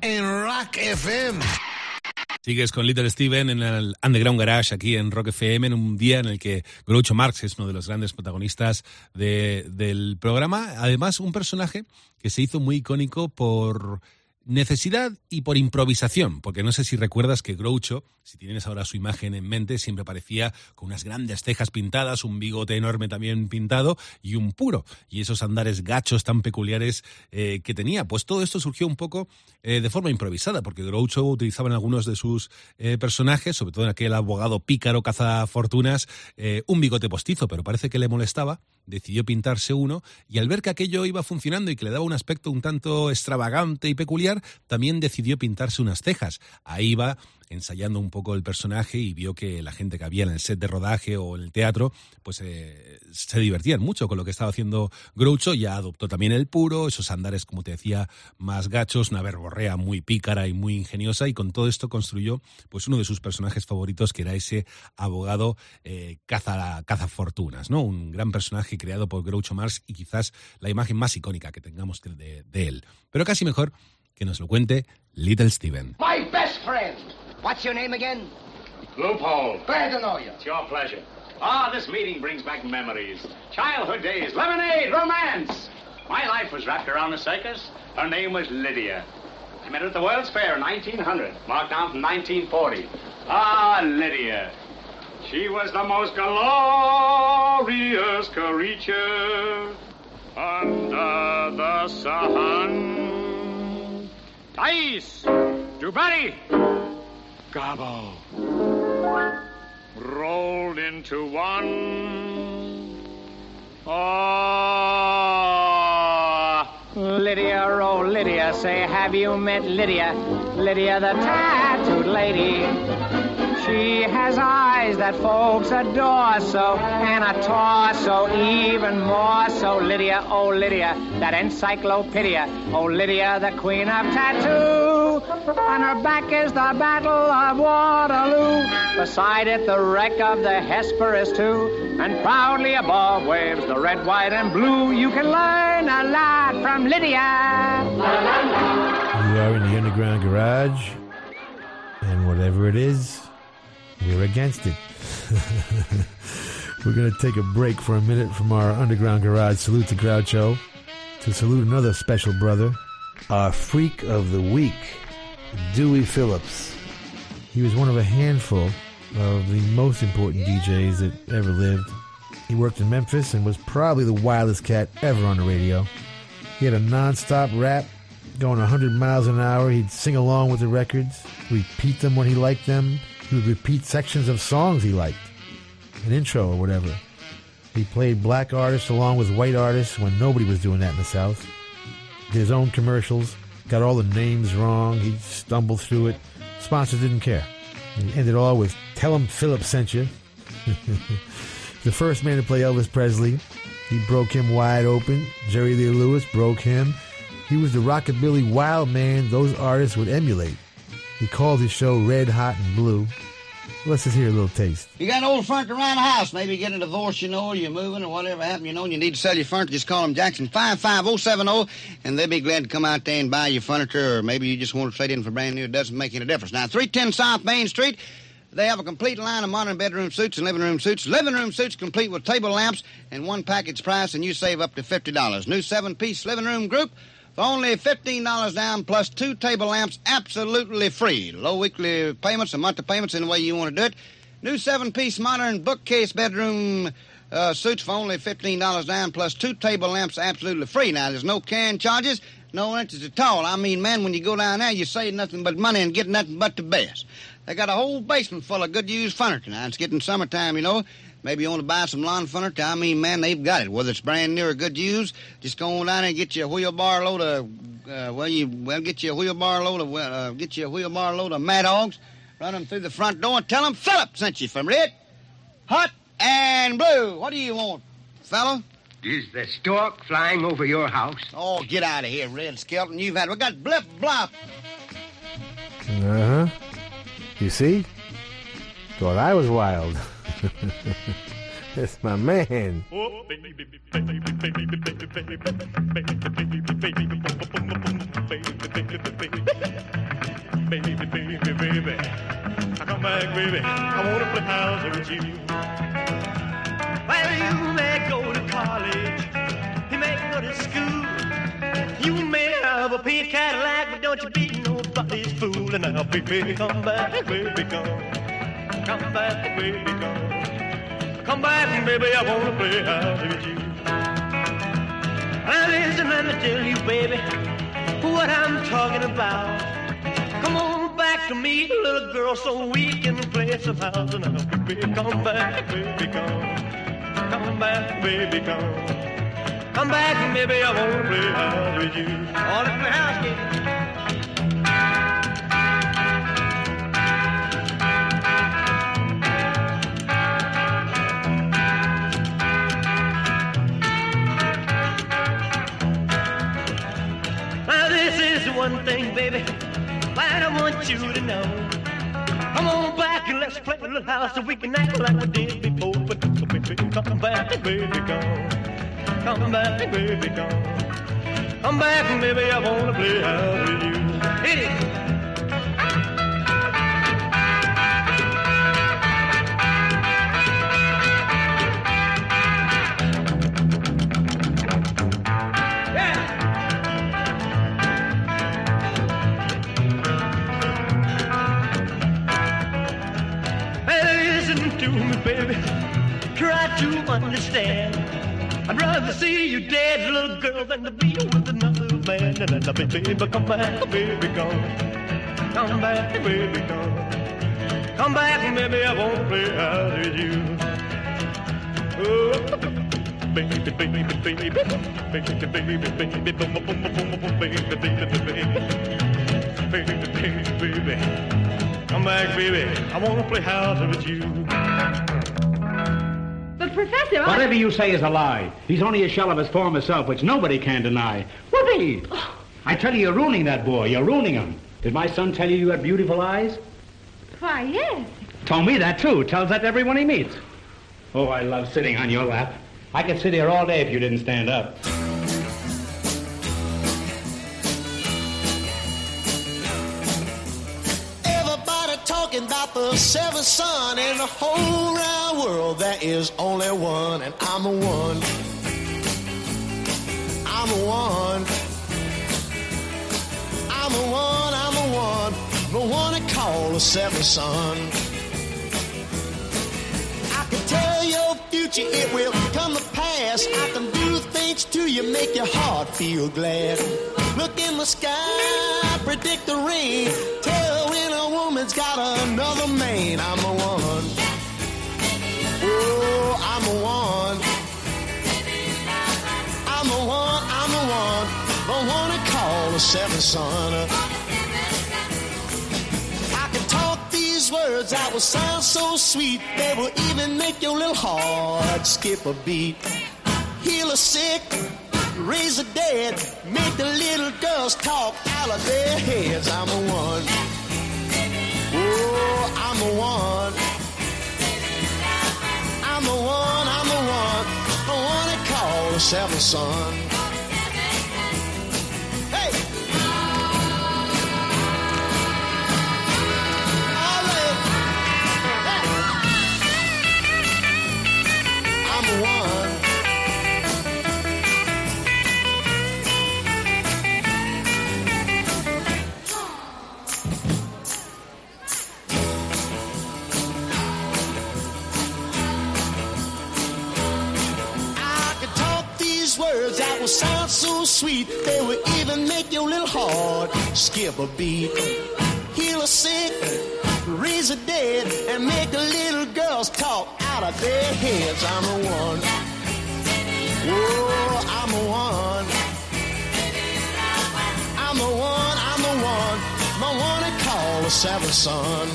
en Rock FM. Sigues con Little Steven en el Underground Garage aquí en Rock FM en un día en el que Groucho Marx es uno de los grandes protagonistas de- del programa. Además, un personaje que se hizo muy icónico por necesidad y por improvisación, porque no sé si recuerdas que Groucho, si tienes ahora su imagen en mente, siempre parecía con unas grandes cejas pintadas, un bigote enorme también pintado y un puro, y esos andares gachos tan peculiares eh, que tenía. Pues todo esto surgió un poco eh, de forma improvisada, porque Groucho utilizaba en algunos de sus eh, personajes, sobre todo en aquel abogado pícaro cazafortunas, eh, un bigote postizo, pero parece que le molestaba, decidió pintarse uno, y al ver que aquello iba funcionando y que le daba un aspecto un tanto extravagante y peculiar, también decidió pintarse unas cejas. Ahí va ensayando un poco el personaje y vio que la gente que había en el set de rodaje o en el teatro, pues eh, se divertían mucho con lo que estaba haciendo Groucho. Ya adoptó también el puro, esos andares, como te decía, más gachos, una verborrea muy pícara y muy ingeniosa. Y con todo esto construyó pues uno de sus personajes favoritos, que era ese abogado eh, caza, caza fortunas, ¿no? Un gran personaje creado por Groucho Marx y quizás la imagen más icónica que tengamos de él. Pero casi mejor que nos lo cuente Little Steven. My best friend. What's your name again? Loophole. Glad to know you. It's your pleasure. Ah, this meeting brings back memories. Childhood days, lemonade, romance. My life was wrapped around a circus. Her name was Lydia. I met her at the World's Fair in 1900, marked down from 1940. Ah, Lydia. She was the most glorious creature under the sun. Dice, Dubari, Gobbo rolled into one. Ah, Lydia, oh Lydia, say, have you met Lydia? Lydia, the tattooed lady. She has eyes that folks adore so, and a torso even more so. Lydia, oh Lydia, that encyclopedia. Oh Lydia, the queen of tattoo. On her back is the Battle of Waterloo. Beside it, the wreck of the Hesperus too. And proudly above waves the red, white, and blue. You can learn a lot from Lydia. We are in the underground garage, and whatever it is, we're against it. we're going to take a break for a minute from our underground garage salute to Groucho to salute another special brother, our freak of the week, Dewey Phillips. He was one of a handful of the most important DJs that ever lived. He worked in Memphis and was probably the wildest cat ever on the radio. He had a non-stop rap going 100 miles an hour. He'd sing along with the records, repeat them when he liked them. He would repeat sections of songs he liked, an intro or whatever. He played black artists along with white artists when nobody was doing that in the South. Did his own commercials, got all the names wrong. He stumbled through it. Sponsors didn't care. He ended all with "Tell him Phillips sent you." the first man to play Elvis Presley. He broke him wide open. Jerry Lee Lewis broke him. He was the rockabilly wild man those artists would emulate. He called his show Red Hot and Blue. Let's just hear a little taste. You got an old furniture around the house. Maybe you get a divorce, you know, or you're moving, or whatever happened, you know, and you need to sell your furniture. Just call them Jackson 55070, and they'll be glad to come out there and buy your furniture, or maybe you just want to trade in for brand new. It doesn't make any difference. Now, 310 South Main Street, they have a complete line of modern bedroom suits and living room suits. Living room suits complete with table lamps and one package price, and you save up to $50. New seven piece living room group for only $15 down plus two table lamps absolutely free. Low weekly payments and monthly payments the way you want to do it. New seven piece modern bookcase bedroom uh, suits for only $15 down plus two table lamps absolutely free. Now, there's no can charges, no interest at all. I mean, man, when you go down there, you save nothing but money and get nothing but the best. They got a whole basement full of good used furniture. Now, it's getting summertime, you know. Maybe you want to buy some lawn furniture. I mean, man, they've got it. Whether it's brand new or good used, just go on down there and get you a wheelbarrow load of, uh, well, you well get you a wheelbarrow load of, uh, get you a wheelbarrow load of mad hogs, run them through the front door, and tell them Phillips sent you from Red, Hot, and Blue. What do you want, fellow? Is the stork flying over your house? Oh, get out of here, Red Skelton. You've had we got blip blop. Uh huh. You see? Thought I was wild. That's my man. Baby, baby, baby. I come back, baby. I want to play house with you. Well, you may go to college. You may go to school. You may have a pink Cadillac, but don't you be nobody's fool. And now, baby, come back, baby, come. Come back, baby, come. Come back, baby, I want to play house with you. Now, listen, let me tell you, baby, what I'm talking about. Come on back to me, little girl, so we can play some house and now, baby, come back, baby, come. Come back, baby, come. Come back, baby, I wanna play house with you. I wanna play house, kid. One thing, baby, that I want you to know. Come on back and let's play a little house so we can act like we did before. But baby, come back, baby, come. Come back, baby, come. Come back, baby, I wanna play house with you. baby. Try to understand. I'd rather see you dead, little girl, than to be with another man. And no, baby, come back, baby, come. Come back, baby, come. Come back, baby, I won't play out with you. Oh, baby, baby, baby, baby, baby, baby, baby, boom, boom, boom, boom, boom, baby, baby, baby, baby, baby, baby. Come back, baby, I wanna play house with you. Professor, I... Whatever you say is a lie. He's only a shell of his former self, which nobody can deny. Whoopee! Oh. I tell you, you're ruining that boy. You're ruining him. Did my son tell you you had beautiful eyes? Why, yes. Told me that, too. Tells that to everyone he meets. Oh, I love sitting on your lap. I could sit here all day if you didn't stand up. The seventh in the whole round world. There is only one, and I'm the one. I'm the one. I'm the one, I'm the one. The one they call the seventh son. I can tell your future, it will come to pass. I can do things to you, make your heart feel glad. Look in the sky, predict the rain. Tell woman's got another man. I'm the one. Oh, I'm the one. I'm the one, I'm the one. One they call the seventh son. I can talk these words that will sound so sweet. They will even make your little heart skip a beat. Heal the sick, raise the dead, make the little girls talk out of their heads. I'm the one. Oh, I'm the one. I'm the one, I'm the one. One they call the seventh son. Will sound so sweet. They will even make your little heart skip a beat. Heal the sick, raise the dead, and make the little girls talk out of their heads. I'm the one. Oh, I'm the one. I'm the one, I'm the one. The one they call the seventh son.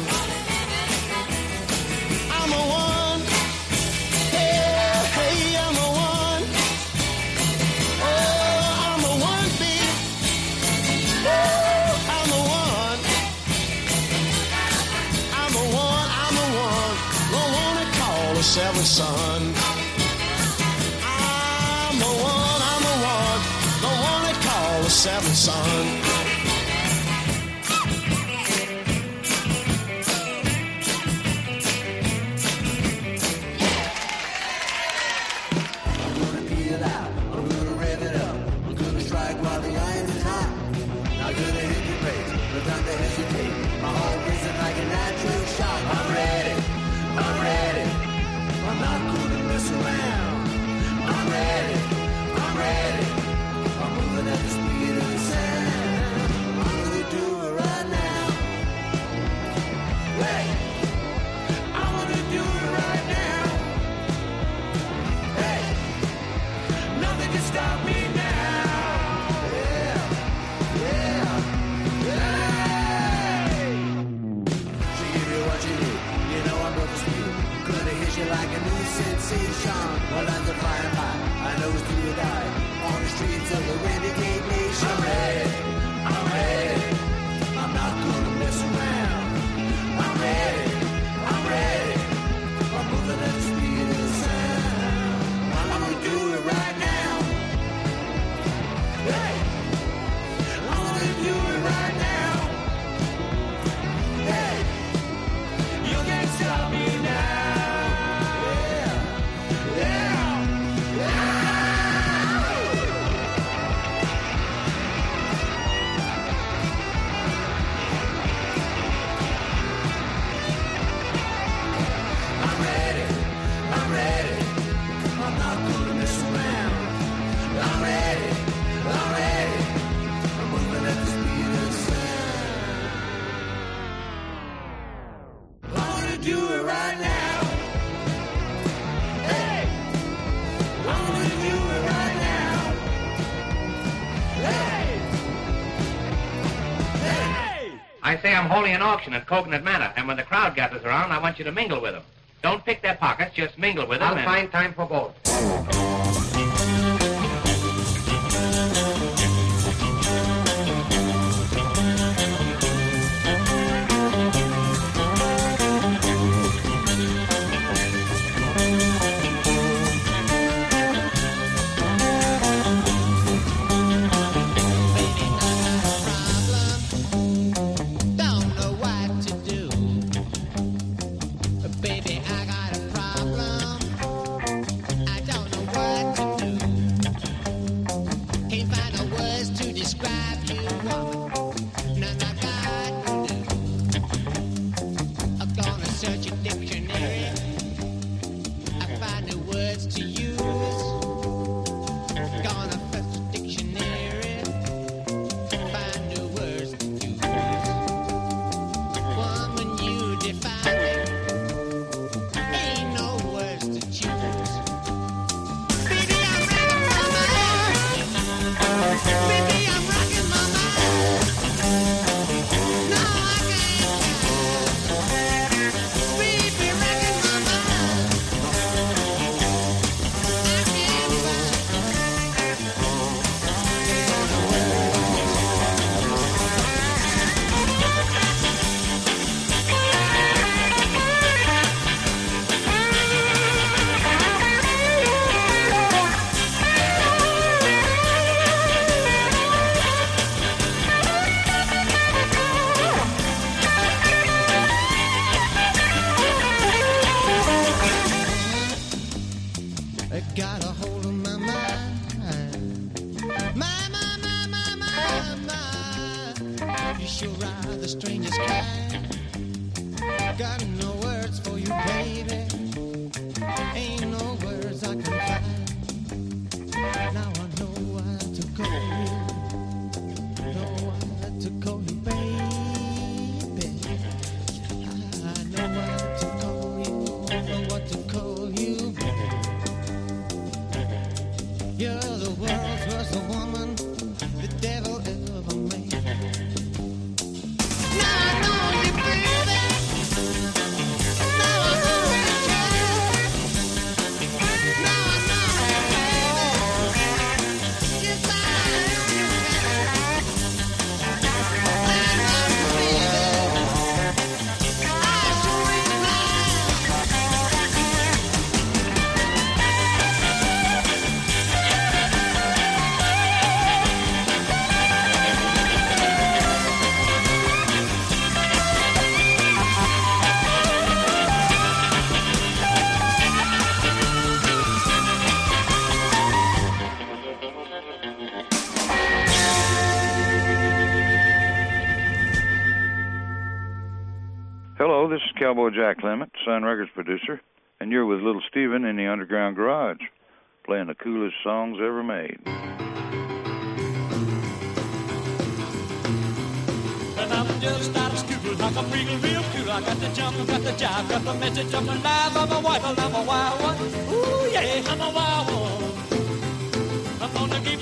I'm the one. 27, son. I'm the one, I'm the one, the one they call the seventh son. Sensation. While I'm the by, I know it's you die. On the streets of the renegade nation. I'm holding an auction at Cocoanut Manor, and when the crowd gathers around, I want you to mingle with them. Don't pick their pockets, just mingle with them. I'll and... find time for both. Cowboy Jack Clement, Sun Records producer, and you're with Little Steven in the Underground Garage, playing the coolest songs ever made. And I'm just out of school, like I'm real, real cool. I got the jump, got the jive, got the message, I'm I'm a wife, I'm a wild one. Ooh, yeah, I'm a wild one.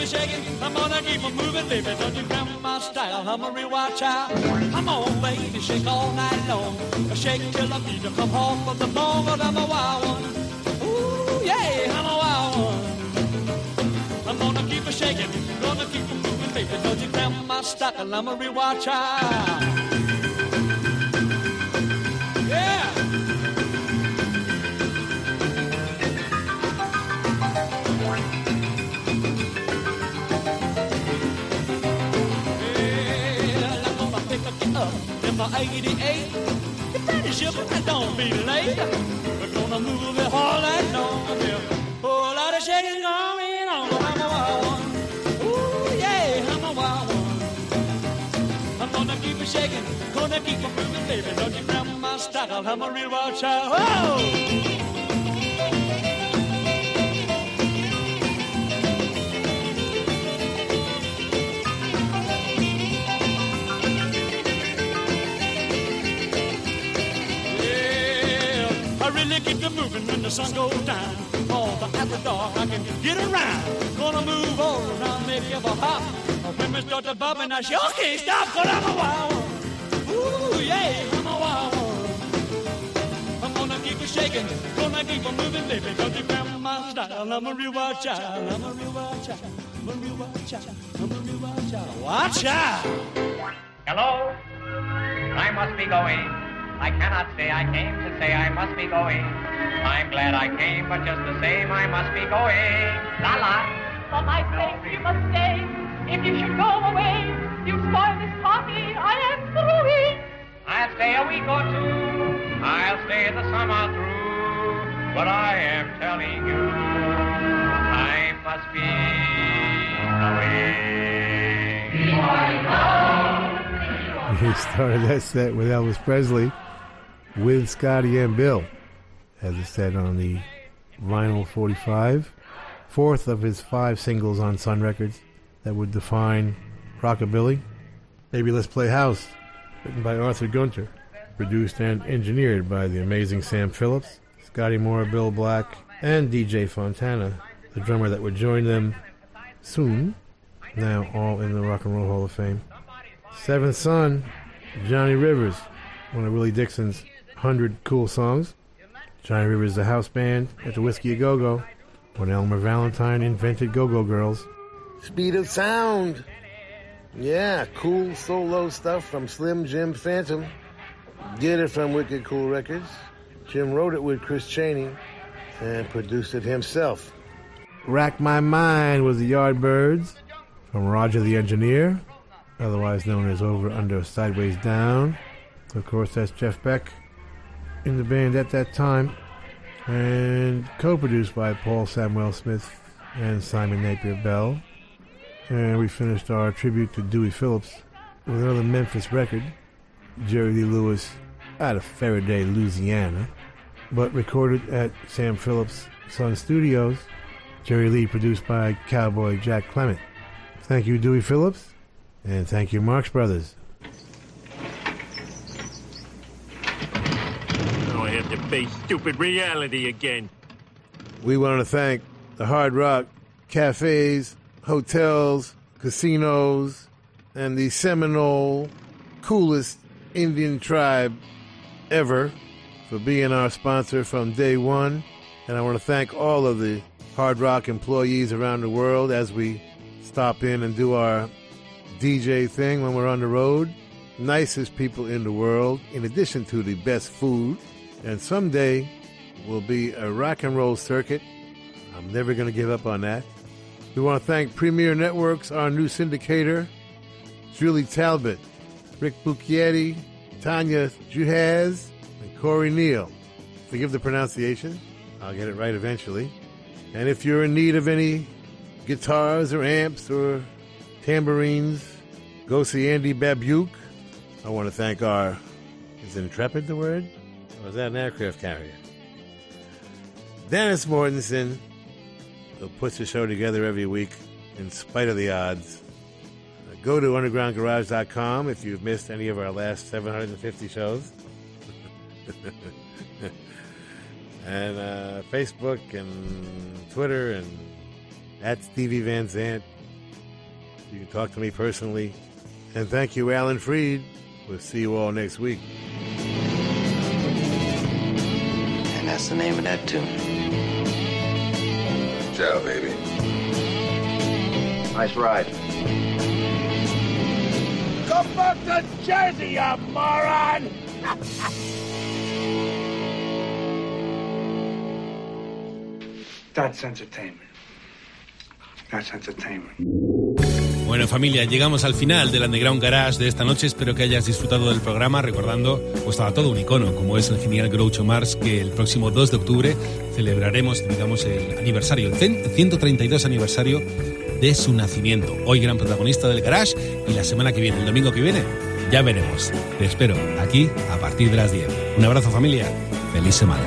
Shaking, I'm gonna keep it moving, baby. Don't you grab my style, I'm a real wild child. Come on, baby, shake all night long. I shake till I need to come home from the bone, but I'm a wild one. Ooh, yeah, I'm a wild one. I'm gonna keep it shaking, gonna keep it moving, baby. Don't you grab my style, I'm a real wild child. Up in my 88. The daddy ship, I don't be late. We're gonna move it all night long. Yeah. Whole lot of shaking going on, I'm a wild one. Ooh, yeah, I'm a wild one. I'm gonna keep it shaking, gonna keep it moving, baby. Don't you grab my style, I'm a real wild child. Oh! Really keep it moving when the sun goes down. All the dark, I can get around. Gonna move all around, make you a hop. We start to bub and I sure can't stop, but I'm a wild one. Ooh, yeah, I'm a wild one. I'm gonna keep it shaking, gonna keep it moving, baby, cause you found my style. I'm a real wild I'm a real wild I'm a real wild child, I'm a real wild child. Watch out! Hello? I must be going. I cannot say I came to say I must be going. I'm glad I came, but just the same I must be going. La la. For my sake, you must stay. If you should go away, you spoil this party. I am through. I'll stay a week or two. I'll stay the summer through. But I am telling you, I must be going. He started that set with Elvis Presley with Scotty and Bill, as it said on the vinyl 45, fourth of his five singles on Sun Records that would define rockabilly. Maybe Let's Play House, written by Arthur Gunter, produced and engineered by the amazing Sam Phillips, Scotty Moore, Bill Black, and DJ Fontana, the drummer that would join them soon, now all in the Rock and Roll Hall of Fame. Seventh Son, Johnny Rivers, one of Willie Dixon's 100 cool songs. Johnny Rivers, the house band at the Whisky A Go Go, when Elmer Valentine invented Go Go Girls. Speed of sound. Yeah, cool solo stuff from Slim Jim Phantom. Get it from Wicked Cool Records. Jim wrote it with Chris Cheney and produced it himself. Rack My Mind was the Yardbirds from Roger the Engineer, otherwise known as Over, Under, Sideways, Down. Of course, that's Jeff Beck in the band at that time, and co produced by Paul Samwell-Smith and Simon Napier Bell. And we finished our tribute to Dewey Phillips with another Memphis record, Jerry Lee Lewis out of Ferriday, Louisiana, but recorded at Sam Phillips' Sun Studios. Jerry Lee produced by Cowboy Jack Clement. Thank you, Dewey Phillips, and thank you, Marx Brothers. Now I have to face stupid reality again. We want to thank the Hard Rock cafes, hotels, casinos, and the Seminole coolest Indian tribe ever for being our sponsor from day one. And I want to thank all of the Hard Rock employees around the world as we stop in and do our DJ thing when we're on the road. Nicest people in the world, in addition to the best food. And someday will be a rock and roll circuit. I'm never going to give up on that. We want to thank Premier Networks, our new syndicator, Julie Talbot, Rick Bucchietti, Tanya Juhaz, and Corey Neal. Forgive the pronunciation. I'll get it right eventually. And if you're in need of any guitars or amps or tambourines, go see Andy Babiuk. I want to thank our, is Intrepid the word? Is that an aircraft carrier? Dennis Mortensen, who puts the show together every week in spite of the odds. Uh, Go to undergroundgarage.com if you've missed any of our last 750 shows. and uh, Facebook and Twitter and at Stevie Van Zandt. You can talk to me personally. And thank you, Alan Freed. We'll see you all next week. And that's the name of that tune. Ciao, baby. Nice ride. Come back to Jersey, you moron! That's entertainment. That's entertainment. Bueno familia, llegamos al final del Underground Garage de esta noche. Espero que hayas disfrutado del programa recordando pues estaba todo un icono como es el genial Groucho Marx que el próximo 2 de octubre celebraremos digamos el aniversario, el cen- 132 aniversario de su nacimiento. Hoy gran protagonista del Garage y la semana que viene, el domingo que viene, ya veremos. Te espero aquí a partir de las 10. Un abrazo familia, feliz semana.